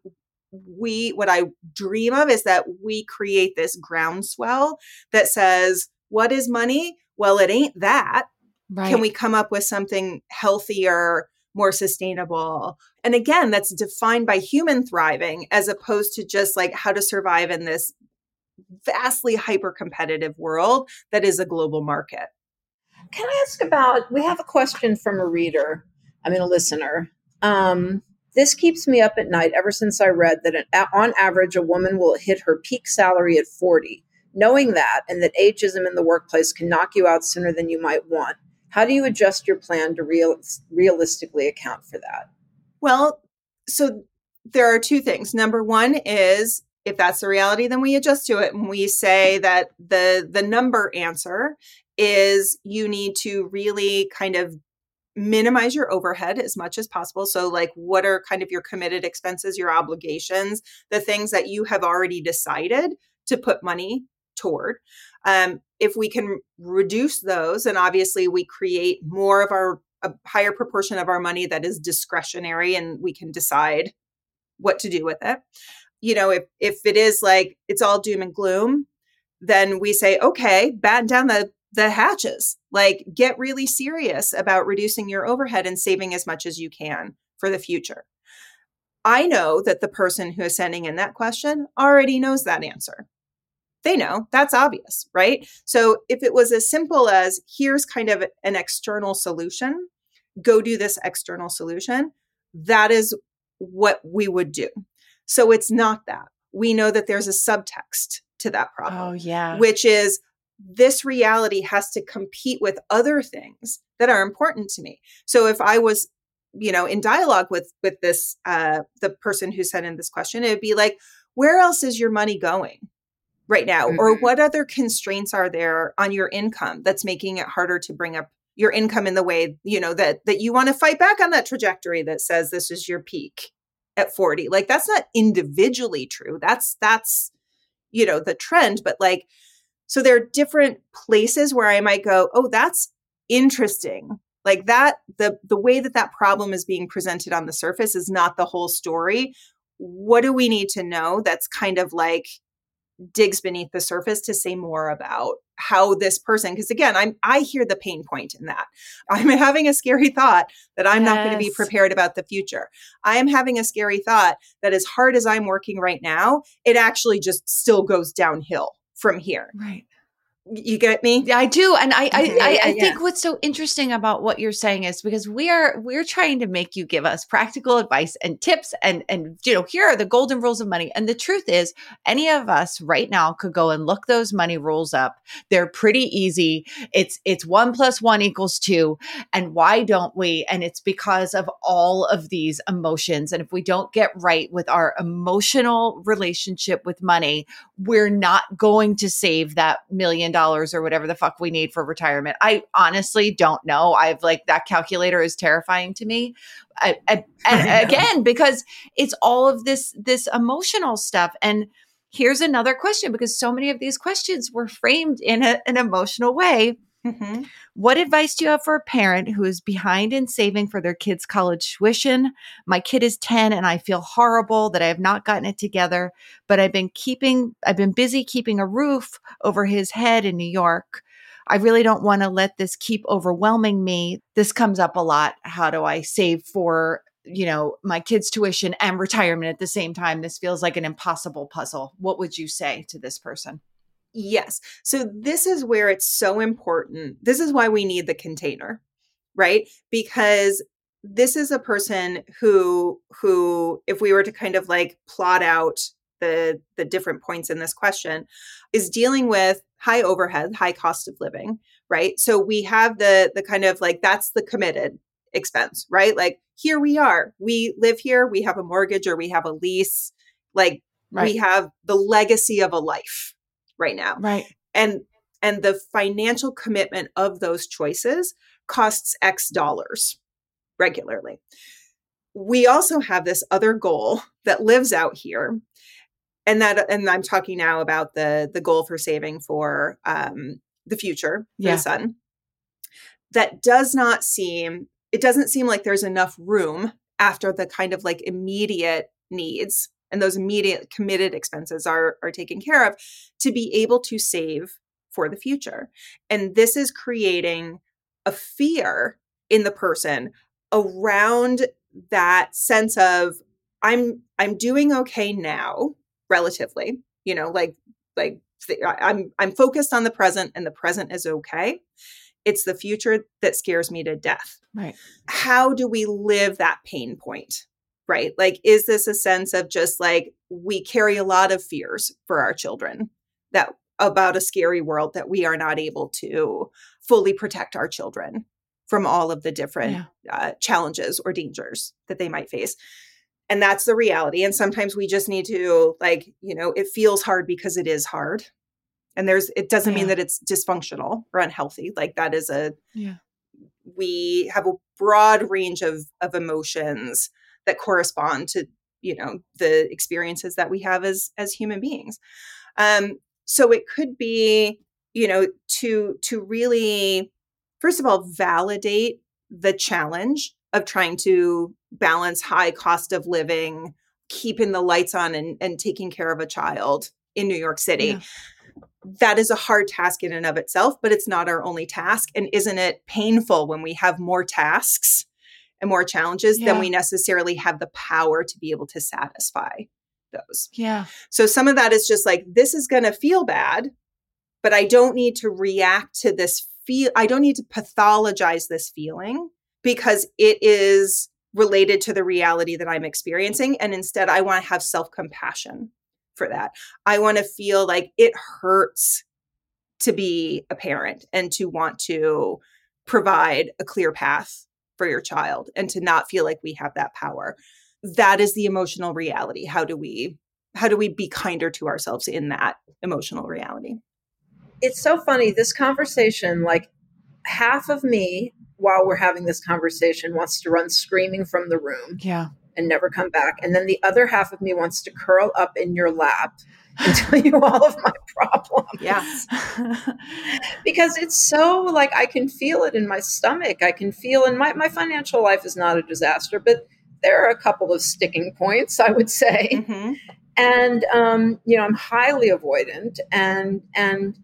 we what I dream of is that we create this groundswell that says, what is money? Well, it ain't that right. can we come up with something healthier more sustainable and again that's defined by human thriving as opposed to just like how to survive in this vastly hyper competitive world that is a global market Can I ask about? We have a question from a reader, I mean, a listener. Um, this keeps me up at night ever since I read that an, on average, a woman will hit her peak salary at 40. Knowing that and that ageism in the workplace can knock you out sooner than you might want, how do you adjust your plan to real, realistically account for that? well so there are two things number one is if that's the reality then we adjust to it and we say that the the number answer is you need to really kind of minimize your overhead as much as possible. So, like, what are kind of your committed expenses, your obligations, the things that you have already decided to put money toward? Um, if we can reduce those, and obviously we create more of our, a higher proportion of our money that is discretionary and we can decide what to do with it. You know, if if it is like it's all doom and gloom, then we say, okay, batten down the the hatches. Like get really serious about reducing your overhead and saving as much as you can for the future. I know that the person who is sending in that question already knows that answer. They know that's obvious, right? So if it was as simple as here's kind of an external solution, go do this external solution, that is what we would do. So it's not that. We know that there's a subtext to that problem Oh yeah. which is this reality has to compete with other things that are important to me. So if I was, you know, in dialogue with with this uh the person who sent in this question, it would be like, where else is your money going right now? Or Mhm. what other constraints are there on your income that's making it harder to bring up your income in the way, you know, that that you want to fight back on that trajectory that says this is your peak at 40. Like that's not individually true. That's that's you know the trend but like so there are different places where i might go oh that's interesting like that the the way that that problem is being presented on the surface is not the whole story what do we need to know that's kind of like digs beneath the surface to say more about how this person because again i'm i hear the pain point in that. (laughs) I'm having a scary thought that i'm not going to be prepared about the future. I am having a scary thought that as hard as i'm working right now it actually just still goes downhill from here. Right. You get me Yeah, I do, and I I. I, Yeah, I yeah, think what's so interesting about what you're saying is because we are we're trying to make you give us practical advice and tips, and and you know here are the golden rules of money. And the truth is, any of us right now could go and look those money rules up. They're pretty easy. It's it's one plus one equals two, and why don't we? And it's because of all of these emotions. And if we don't get right with our emotional relationship with money, we're not going to save that million dollars or whatever the fuck we need for retirement. I honestly don't know. I've like that calculator is terrifying to me. I, I, (laughs) and again, because it's all of this this emotional stuff. And here's another question because so many of these questions were framed in a, an emotional way. Mm-hmm. What advice do you have for a parent who is behind in saving for their kids' college tuition? My kid is 10 and I feel horrible that I have not gotten it together, but I've been keeping, I've been busy keeping a roof over his head in New York. I really don't want to let this keep overwhelming me. This comes up a lot. How do I save for, you know, my kids' tuition and retirement at the same time? This feels like an impossible puzzle. What would you say to this person? Yes. So this is where it's so important. This is why we need the container, right? Because this is a person who who if we were to kind of like plot out the the different points in this question is dealing with high overhead, high cost of living, right? So we have the the kind of like that's the committed expense, right? Like here we are. We live here, we have a mortgage or we have a lease. Like right. we have the legacy of a life, right now. Right. And and the financial commitment of those choices costs X dollars regularly. We also have this other goal that lives out here. And that and I'm talking now about the the goal for saving for um the future, yeah. the son. That does not seem it doesn't seem like there's enough room after the kind of like immediate needs and those immediate committed expenses are are taken care of to be able to save for the future. And this is creating a fear in the person around that sense of i'm i'm doing okay now relatively you know like like i'm i'm focused on the present and the present is okay. It's the future that scares me to death. Right. How do we live that pain point right? Like, is this a sense of just like we carry a lot of fears for our children that about a scary world that we are not able to fully protect our children from all of the different yeah. uh, challenges or dangers that they might face? And that's the reality. And sometimes we just need to, like, you know, it feels hard because it is hard. And there's, it doesn't yeah. mean that it's dysfunctional or unhealthy. Like, that is a, yeah. we have a broad range of, of emotions that correspond to you know the experiences that we have as as human beings um so it could be you know to to really first of all validate the challenge of trying to balance high cost of living keeping the lights on and, and taking care of a child in new york city yeah. that is a hard task in and of itself but it's not our only task and isn't it painful when we have more tasks and more challenges, yeah. then we necessarily have the power to be able to satisfy those. Yeah. So some of that is just like, this is going to feel bad, but I don't need to react to this feel. I don't need to pathologize this feeling because it is related to the reality that I'm experiencing. And instead, I want to have self compassion for that. I want to feel like it hurts to be a parent and to want to provide a clear path for your child and to not feel like we have that power. That is the emotional reality. How do we how do we be kinder to ourselves in that emotional reality? It's so funny this conversation like half of me while we're having this conversation wants to run screaming from the room yeah. and never come back and then the other half of me wants to curl up in your lap and tell you all of my problems. Yes. (laughs) because it's so like I can feel it in my stomach. I can feel and my, my financial life is not a disaster, but there are a couple of sticking points, I would say. Mm-hmm. And um, you know, I'm highly avoidant and and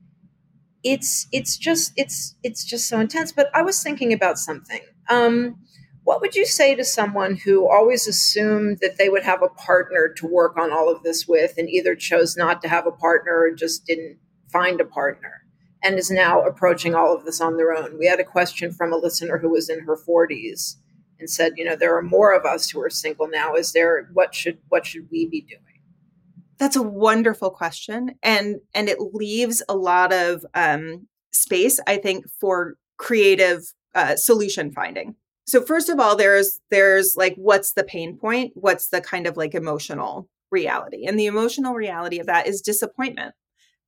it's it's just it's it's just so intense. But I was thinking about something. Um, what would you say to someone who always assumed that they would have a partner to work on all of this with and either chose not to have a partner or just didn't find a partner and is now approaching all of this on their own? We had a question from a listener who was in her 40s and said, you know, there are more of us who are single now. Is there what should what should we be doing? That's a wonderful question, and and it leaves a lot of um, space, I think, for creative uh, solution finding so first of all there's there's like what's the pain point? What's the kind of like emotional reality? And the emotional reality of that is disappointment.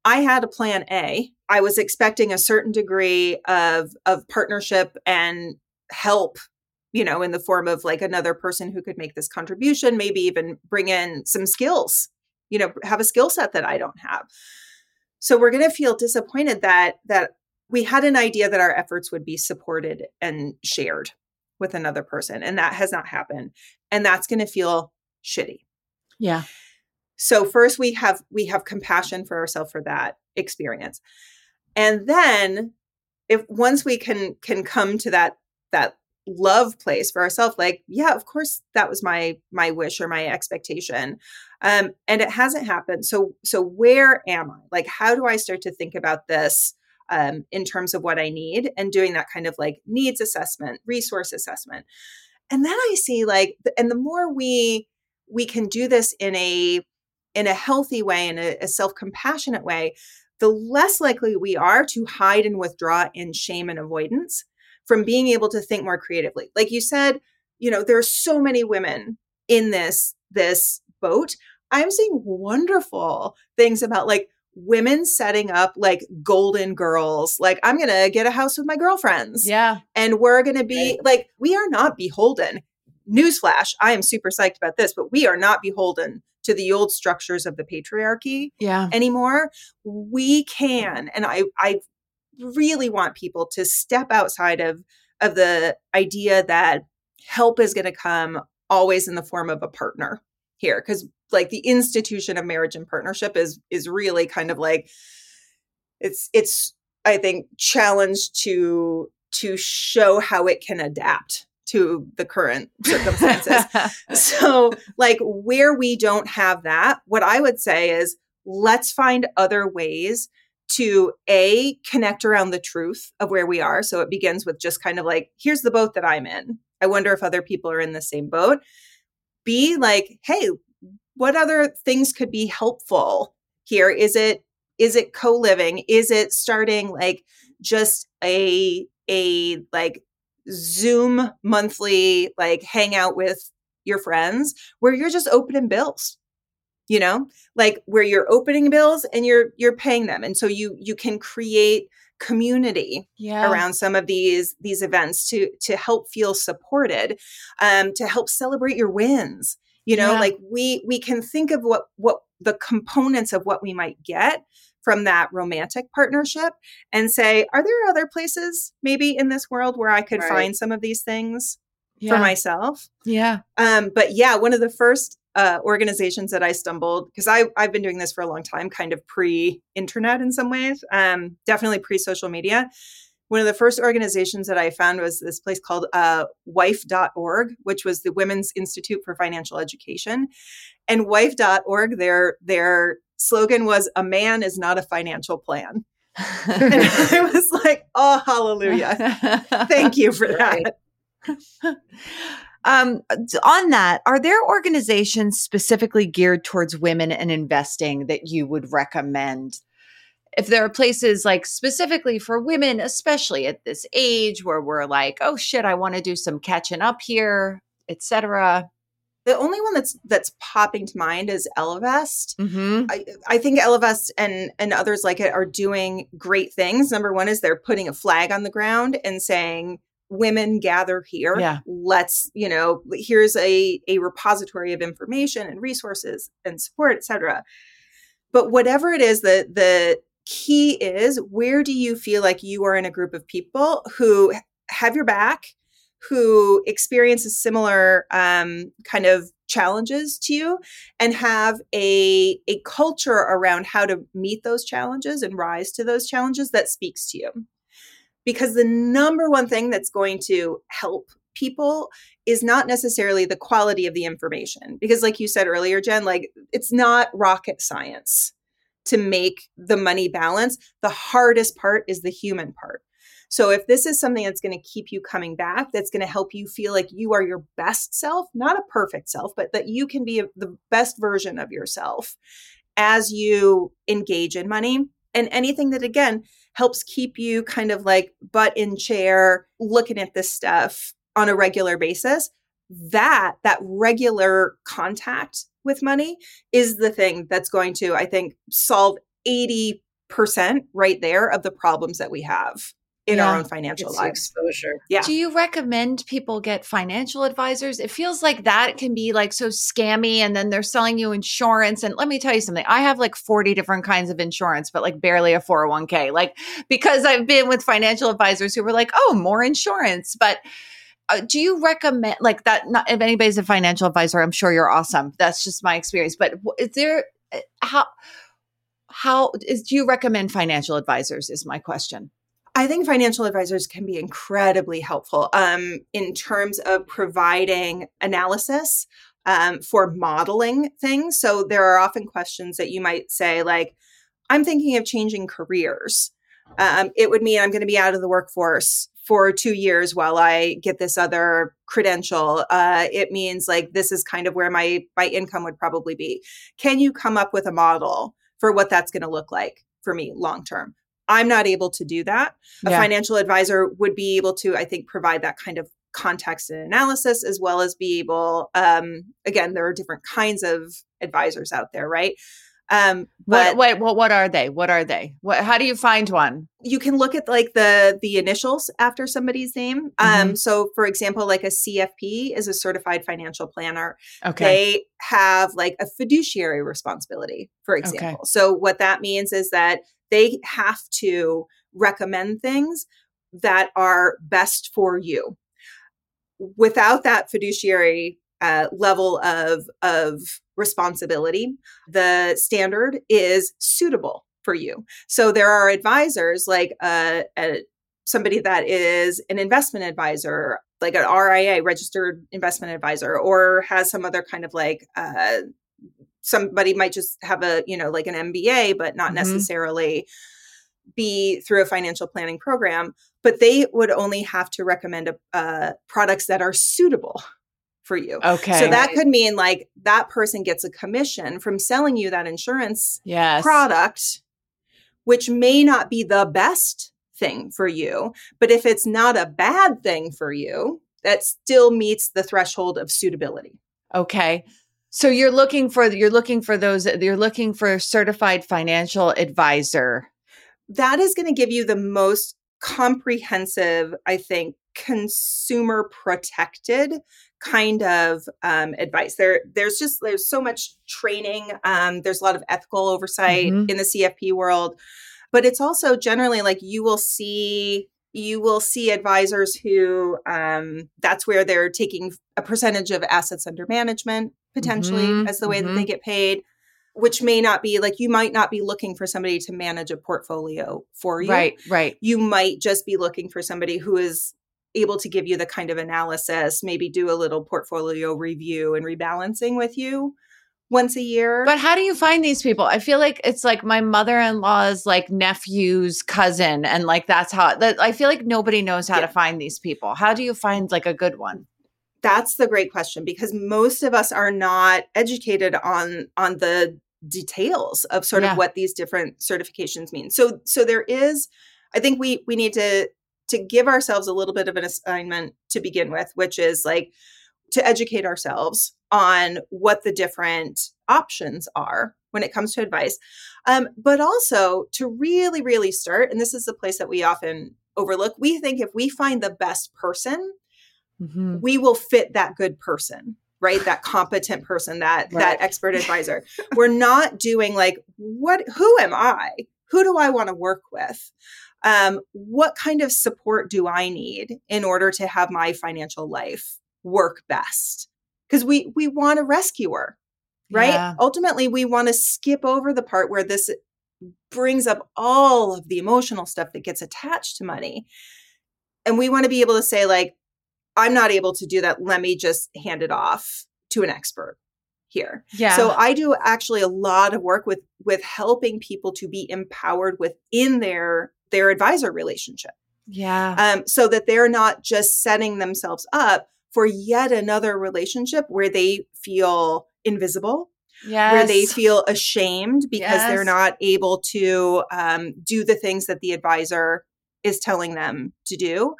I had a plan a. I was expecting a certain degree of of partnership and help you know in the form of like another person who could make this contribution maybe even bring in some skills you know have a skill set that i don't have. So we're going to feel disappointed that that we had an idea that our efforts would be supported and shared with another person and that has not happened and that's going to feel shitty. Yeah. So first we have we have compassion for ourselves for that experience. And then if once we can can come to that that love place for ourselves like yeah of course that was my my wish or my expectation um and it hasn't happened so so where am i? Like how do i start to think about this um in terms of what i need and doing that kind of like needs assessment resource assessment and then i see like and the more we we can do this in a in a healthy way in a, a self-compassionate way the less likely we are to hide and withdraw in shame and avoidance from being able to think more creatively. Like you said, you know, there are so many women in this this boat. I'm seeing wonderful things about like women setting up like golden girls. Like I'm to get a house with my girlfriends. Yeah. And we're to be right. like we are not beholden. Newsflash, I am super psyched about this, but we are not beholden to the old structures of the patriarchy yeah. anymore. We can and I I really want people to step outside of of the idea that help is going to come always in the form of a partner here because like the institution of marriage and partnership is is really kind of like it's it's i think challenged to to show how it can adapt to the current circumstances. (laughs) So like where we don't have that what i would say is let's find other ways to a connect around the truth of where we are. So it begins with just kind of like here's the boat that i'm in. I wonder if other people are in the same boat b like hey what other things could be helpful here? Is it is it co-living? Is it starting like just a a like zoom monthly like hangout with your friends where you're just opening bills you know? Like where you're opening bills and you're you're paying them. And so you you can create community yeah. around some of these these events to to help feel supported um to help celebrate your wins you know yeah. like we we can think of what what the components of what we might get from that romantic partnership and say are there other places maybe in this world where i could right. find some of these things yeah. for myself yeah um but yeah one of the first uh, organizations that I stumbled because I I've been doing this for a long time, kind of pre internet in some ways, um, definitely pre social media. One of the first organizations that I found was this place called uh, wife.org, which was the Women's Institute for Financial Education. And wife.org, their their slogan was a man is not a financial plan. and (laughs) I was like, oh, hallelujah. (laughs) Thank you for that. (laughs) Um, on that, are there organizations specifically geared towards women and investing that you would recommend? If there are places like specifically for women, especially at this age where we're like, oh shit, I want to do some catching up here, etc. The only one that's that's popping to mind is Ellevest. Mm-hmm. I, I think Ellevest and and others like it are doing great things. Number one is they're putting a flag on the ground and saying women gather here yeah. let's you know here's a a repository of information and resources and support etc but whatever it is that the key is where do you feel like you are in a group of people who have your back who experiences similar um, kind of challenges to you and have a a culture around how to meet those challenges and rise to those challenges that speaks to you because the number one thing that's going to help people is not necessarily the quality of the information because like you said earlier jen like it's not rocket science to make the money balance. The hardest part is the human part. So if this is something that's going to keep you coming back that's going to help you feel like you are your best self not a perfect self but that you can be the best version of yourself as you engage in money. And anything that again helps keep you kind of like butt in chair looking at this stuff on a regular basis. That that regular contact with money is the thing that's going to i think solve 80% right there of the problems that we have in Yeah. our own financial It's lives. exposure. Yeah. Do you recommend people get financial advisors? It feels like that can be like so scammy and then they're selling you insurance. And let me tell you something. I have like 40 different kinds of insurance, but like barely a 401k. Like because I've been with financial advisors who were like, oh, more insurance. But uh, do you recommend like that? Not if anybody's a financial advisor, I'm sure you're awesome. That's just my experience. But is there uh, how how is do you recommend financial advisors? Is my question. I think financial advisors can be incredibly helpful um, in terms of providing analysis um, for modeling things. So there are often questions that you might say, like, I'm thinking of changing careers. Um, it would mean I'm going to be out of the workforce for two years while I get this other credential. Uh, it means like this is kind of where my my income would probably be. Can you come up with a model for what that's going to look like for me long term? I'm not able to do that. A Yeah. financial advisor would be able to, I think, provide that kind of context and analysis as well as be able um again there are different kinds of advisors out there right um but What, what what are they? What are they? What how do you find one? you can look at like the the initials after somebody's name um so for example like a cfp is a certified financial planner Okay. they have like a fiduciary responsibility for example Okay. so what that means is that they have to recommend things that are best for you. Without that fiduciary uh, level of of responsibility the standard is suitable for you. So there are advisors like uh, a, somebody that is an investment advisor like an ria registered investment advisor or has some other kind of like uh, somebody might just have a you know like an mba but not Mhm. necessarily be through a financial planning program but they would only have to recommend uh, products that are suitable for you Okay. so that could mean like that person gets a commission from selling you that insurance yes. product, which may not be the best thing for you. But if it's not a bad thing for you, that still meets the threshold of suitability. Okay. So you're looking for you're looking for those you're looking for a certified financial advisor. That is going to give you the most comprehensive, I think, consumer protected kind of um, advice. There, there's just there's so much training. Um, there's a lot of ethical oversight Mhm. in the CFP world, but it's also generally like you will see you will see advisors who um, that's where they're taking a percentage of assets under management potentially Mhm, as the way that mhm. they get paid which may not be like you might not be looking for somebody to manage a portfolio for you Right, right. you might just be looking for somebody who is able to give you the kind of analysis, maybe do a little portfolio review and rebalancing with you once a year. But how do you find these people? I feel like it's like my mother-in-law's like nephew's cousin and like that's how that I feel like nobody knows how Yeah. to find these people. How do you find like a good one? That's the great question because most of us are not educated on on the details of sort Yeah. of what these different certifications mean. So so there is I think we we need to to give ourselves a little bit of an assignment to begin with, which is like to educate ourselves on what the different options are when it comes to advice. Um, but also to really, really start, and this is the place that we often overlook, we think if we find the best person, Mhm. we will fit that good person right? That competent person that (laughs) Right. that expert advisor. (laughs) We're not doing like what who am i? Who do i want to work with? Um, what kind of support do i need in order to have my financial life work best? Because we we want a rescuer right? Yeah. ultimately we want to skip over the part where this brings up all of the emotional stuff that gets attached to money. And we want to be able to say like i'm not able to do that let me just hand it off to an expert here Yeah. so i do actually a lot of work with with helping people to be empowered within their their advisor relationship yeah. um, so that they're not just setting themselves up for yet another relationship where they feel invisible yes. where they feel ashamed because they're not able to um, do the things that the advisor is telling them to do,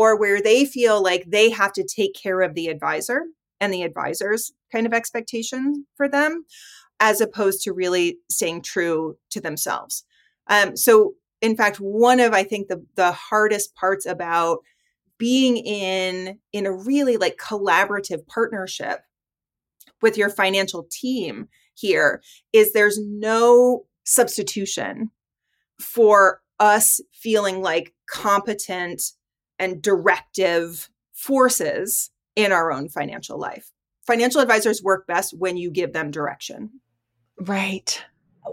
or where they feel like they have to take care of the advisor and the advisor's kind of expectation for them, as opposed to really staying true to themselves. Um, so in fact one of i think the the hardest parts about being in in a really like collaborative partnership with your financial team here is there's no substitution for us feeling like competent and directive forces in our own financial life. Financial advisors work best when you give them direction. Right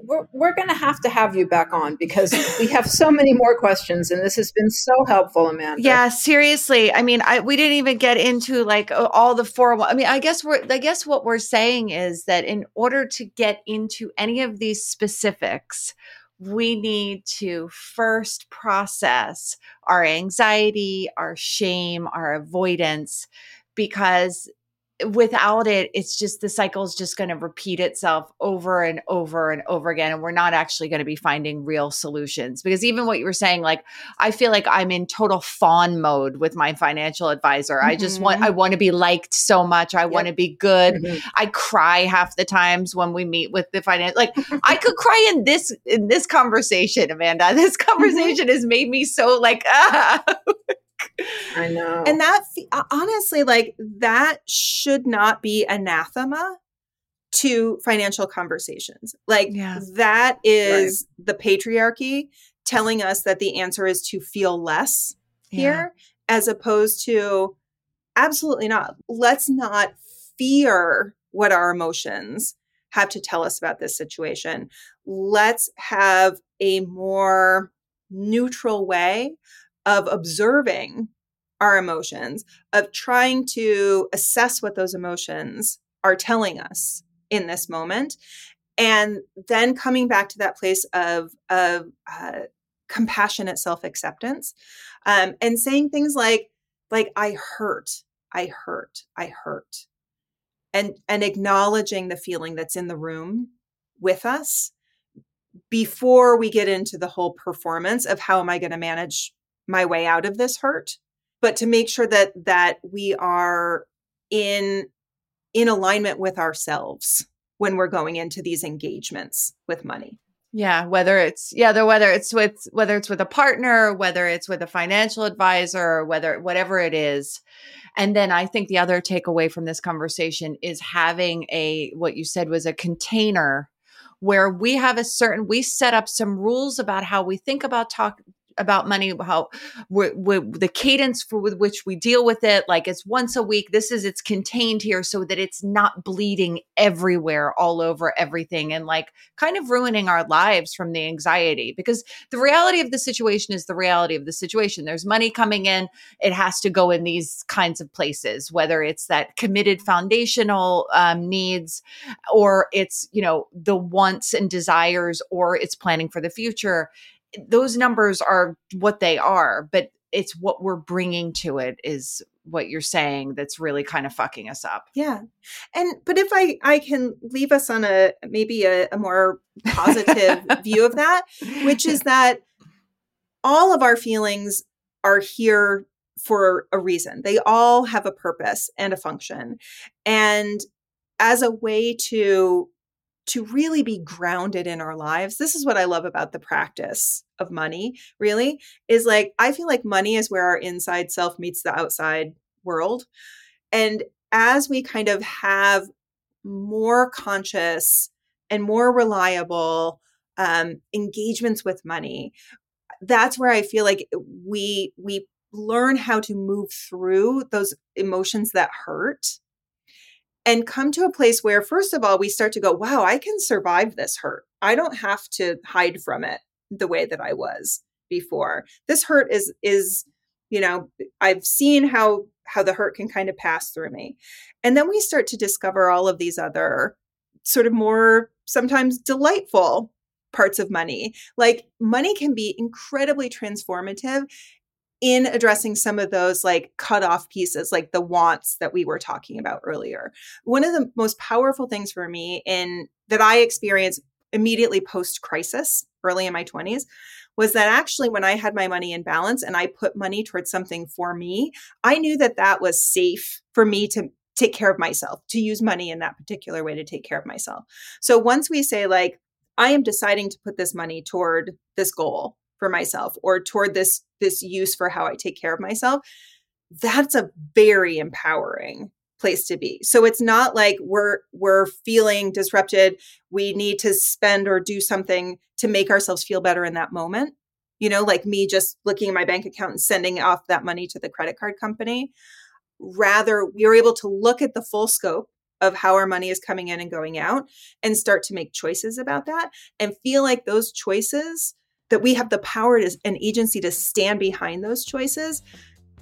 we're, we're going to have to have you back on because we have so many more questions and this has been so helpful amanda yeah seriously i mean I, we didn't even get into like all the four i mean i guess we're i guess what we're saying is that in order to get into any of these specifics we need to first process our anxiety our shame our avoidance because without it it's just the cycle is just going to repeat itself over and over and over again and we're not actually going to be finding real solutions because even what you were saying like i feel like i'm in total fawn mode with my financial advisor mm-hmm. i just want i mm-hmm. want to be liked so much i yep. want to be good mm-hmm. i cry half the times when we meet with the finance like i could cry in this in this conversation amanda (laughs) this mm-hmm. conversation mm-hmm. has made me so like (laughs) ah I know. And that uh, honestly, like that should not be anathema to financial conversations. Like yeah. that is right. the patriarchy telling us that the answer is to feel less yeah. here as opposed to absolutely not. Let's not fear what our emotions have to tell us about this situation. Let's have a more neutral way of observing our emotions, of trying to assess what those emotions are telling us in this moment, and then coming back to that place of, of uh, compassionate self acceptance um, and saying things like, like, I hurt, I hurt, I hurt. And, and acknowledging the feeling that's in the room with us before we get into the whole performance of how am I going to manage my way out of this hurt but to make sure that that we are in in alignment with ourselves when we're going into these engagements with money. Yeah whether it's yeah whether it's with whether it's with a partner whether it's with a financial advisor whether whatever it is. And then i think the other takeaway from this conversation is having a what you said was a container where we have a certain we set up some rules about how we think about talk about money, how we're, we're, the cadence for with which we deal with it. Like it's once a week. This is it's contained here so that it's not bleeding everywhere, all over everything, and like kind of ruining our lives from the anxiety. Because the reality of the situation is the reality of the situation. There's money coming in. It has to go in these kinds of places, whether it's that committed foundational um, needs, or it's you know the wants and desires, or it's planning for the future those numbers are what they are, but it's what we're bringing to it is what you're saying that's really kind of fucking us up. Yeah. And but if I I can leave us on a maybe a, a more positive (laughs) view of that, which is that all of our feelings are here for a reason. They all have a purpose and a function. And as a way to to really be grounded in our lives. This is what I love about the practice of money, really, is like I feel like money is where our inside self meets the outside world. And as we kind of have more conscious and more reliable um, engagements with money, that's where I feel like we we learn how to move through those emotions that hurt and come to a place where first of all we start to go wow i can survive this hurt. I don't have to hide from it the way that i was before. This hurt is is you know i've seen how how the hurt can kind of pass through me. And then we start to discover all of these other sort of more sometimes delightful parts of money. Like money can be incredibly transformative in addressing some of those like cut off pieces, like the wants that we were talking about earlier. One of the most powerful things for me in that I experienced immediately post crisis, early in my 20s, was that actually when I had my money in balance and I put money towards something for me, I knew that that was safe for me to take care of myself, to use money in that particular way to take care of myself. So once we say, like, I am deciding to put this money toward this goal, for myself or toward this this use for how I take care of myself, that's a very empowering place to be. So it's not like we're we're feeling disrupted, we need to spend or do something to make ourselves feel better in that moment. You know, like me just looking at my bank account and sending off that money to the credit card company. Rather, we are able to look at the full scope of how our money is coming in and going out and start to make choices about that and feel like those choices that we have the power to, and agency to stand behind those choices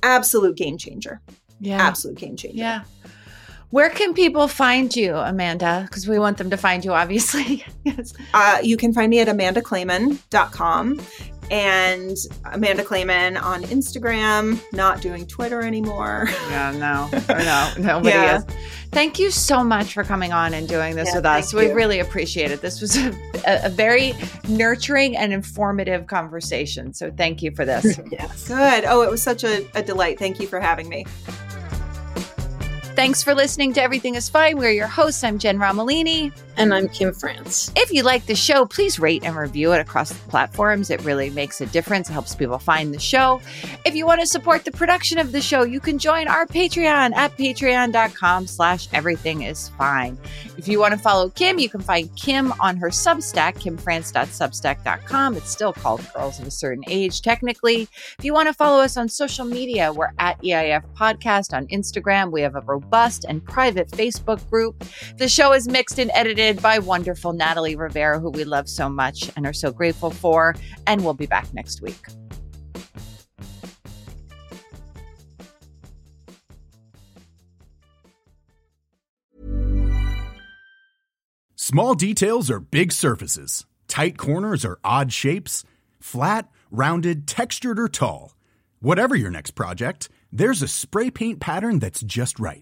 absolute game changer Yeah. absolute game changer Yeah. Where can people find you, Amanda? Because we want them to find you, obviously. (laughs) yes. uh, you can find me at amandaclayman.com and amanda clayman on instagram not doing twitter anymore Yeah, no, (laughs) no, nobody Yeah. is. Thank you so much for coming on and doing this Yeah, with us. We you. really appreciate it. This was a, a, very nurturing and informative conversation. So thank you for this. (laughs) Yes. good oh it was such a, a delight thank you for having me Thanks for listening to Everything is Fine. We're your hosts. I'm Jen Romolini. And I'm Kim France. If you like the show, please rate and review it across the platforms. It really makes a difference. It helps people find the show. If you want to support the production of the show, you can join our Patreon at patreon.com slash everything is fine. If you want to follow Kim, you can find Kim on her Substack, kimfrance.substack.com. It's still called Girls of a Certain Age, technically. If you want to follow us on social media, we're at EIF Podcast on Instagram. We have a robust and private Facebook group. The show is mixed and edited by wonderful Natalie Rivera, who we love so much and are so grateful for. And we'll be back next week. Small details are big surfaces. Tight corners are odd shapes. Flat, rounded, textured, or tall. Whatever your next project, there's a spray paint pattern that's just right.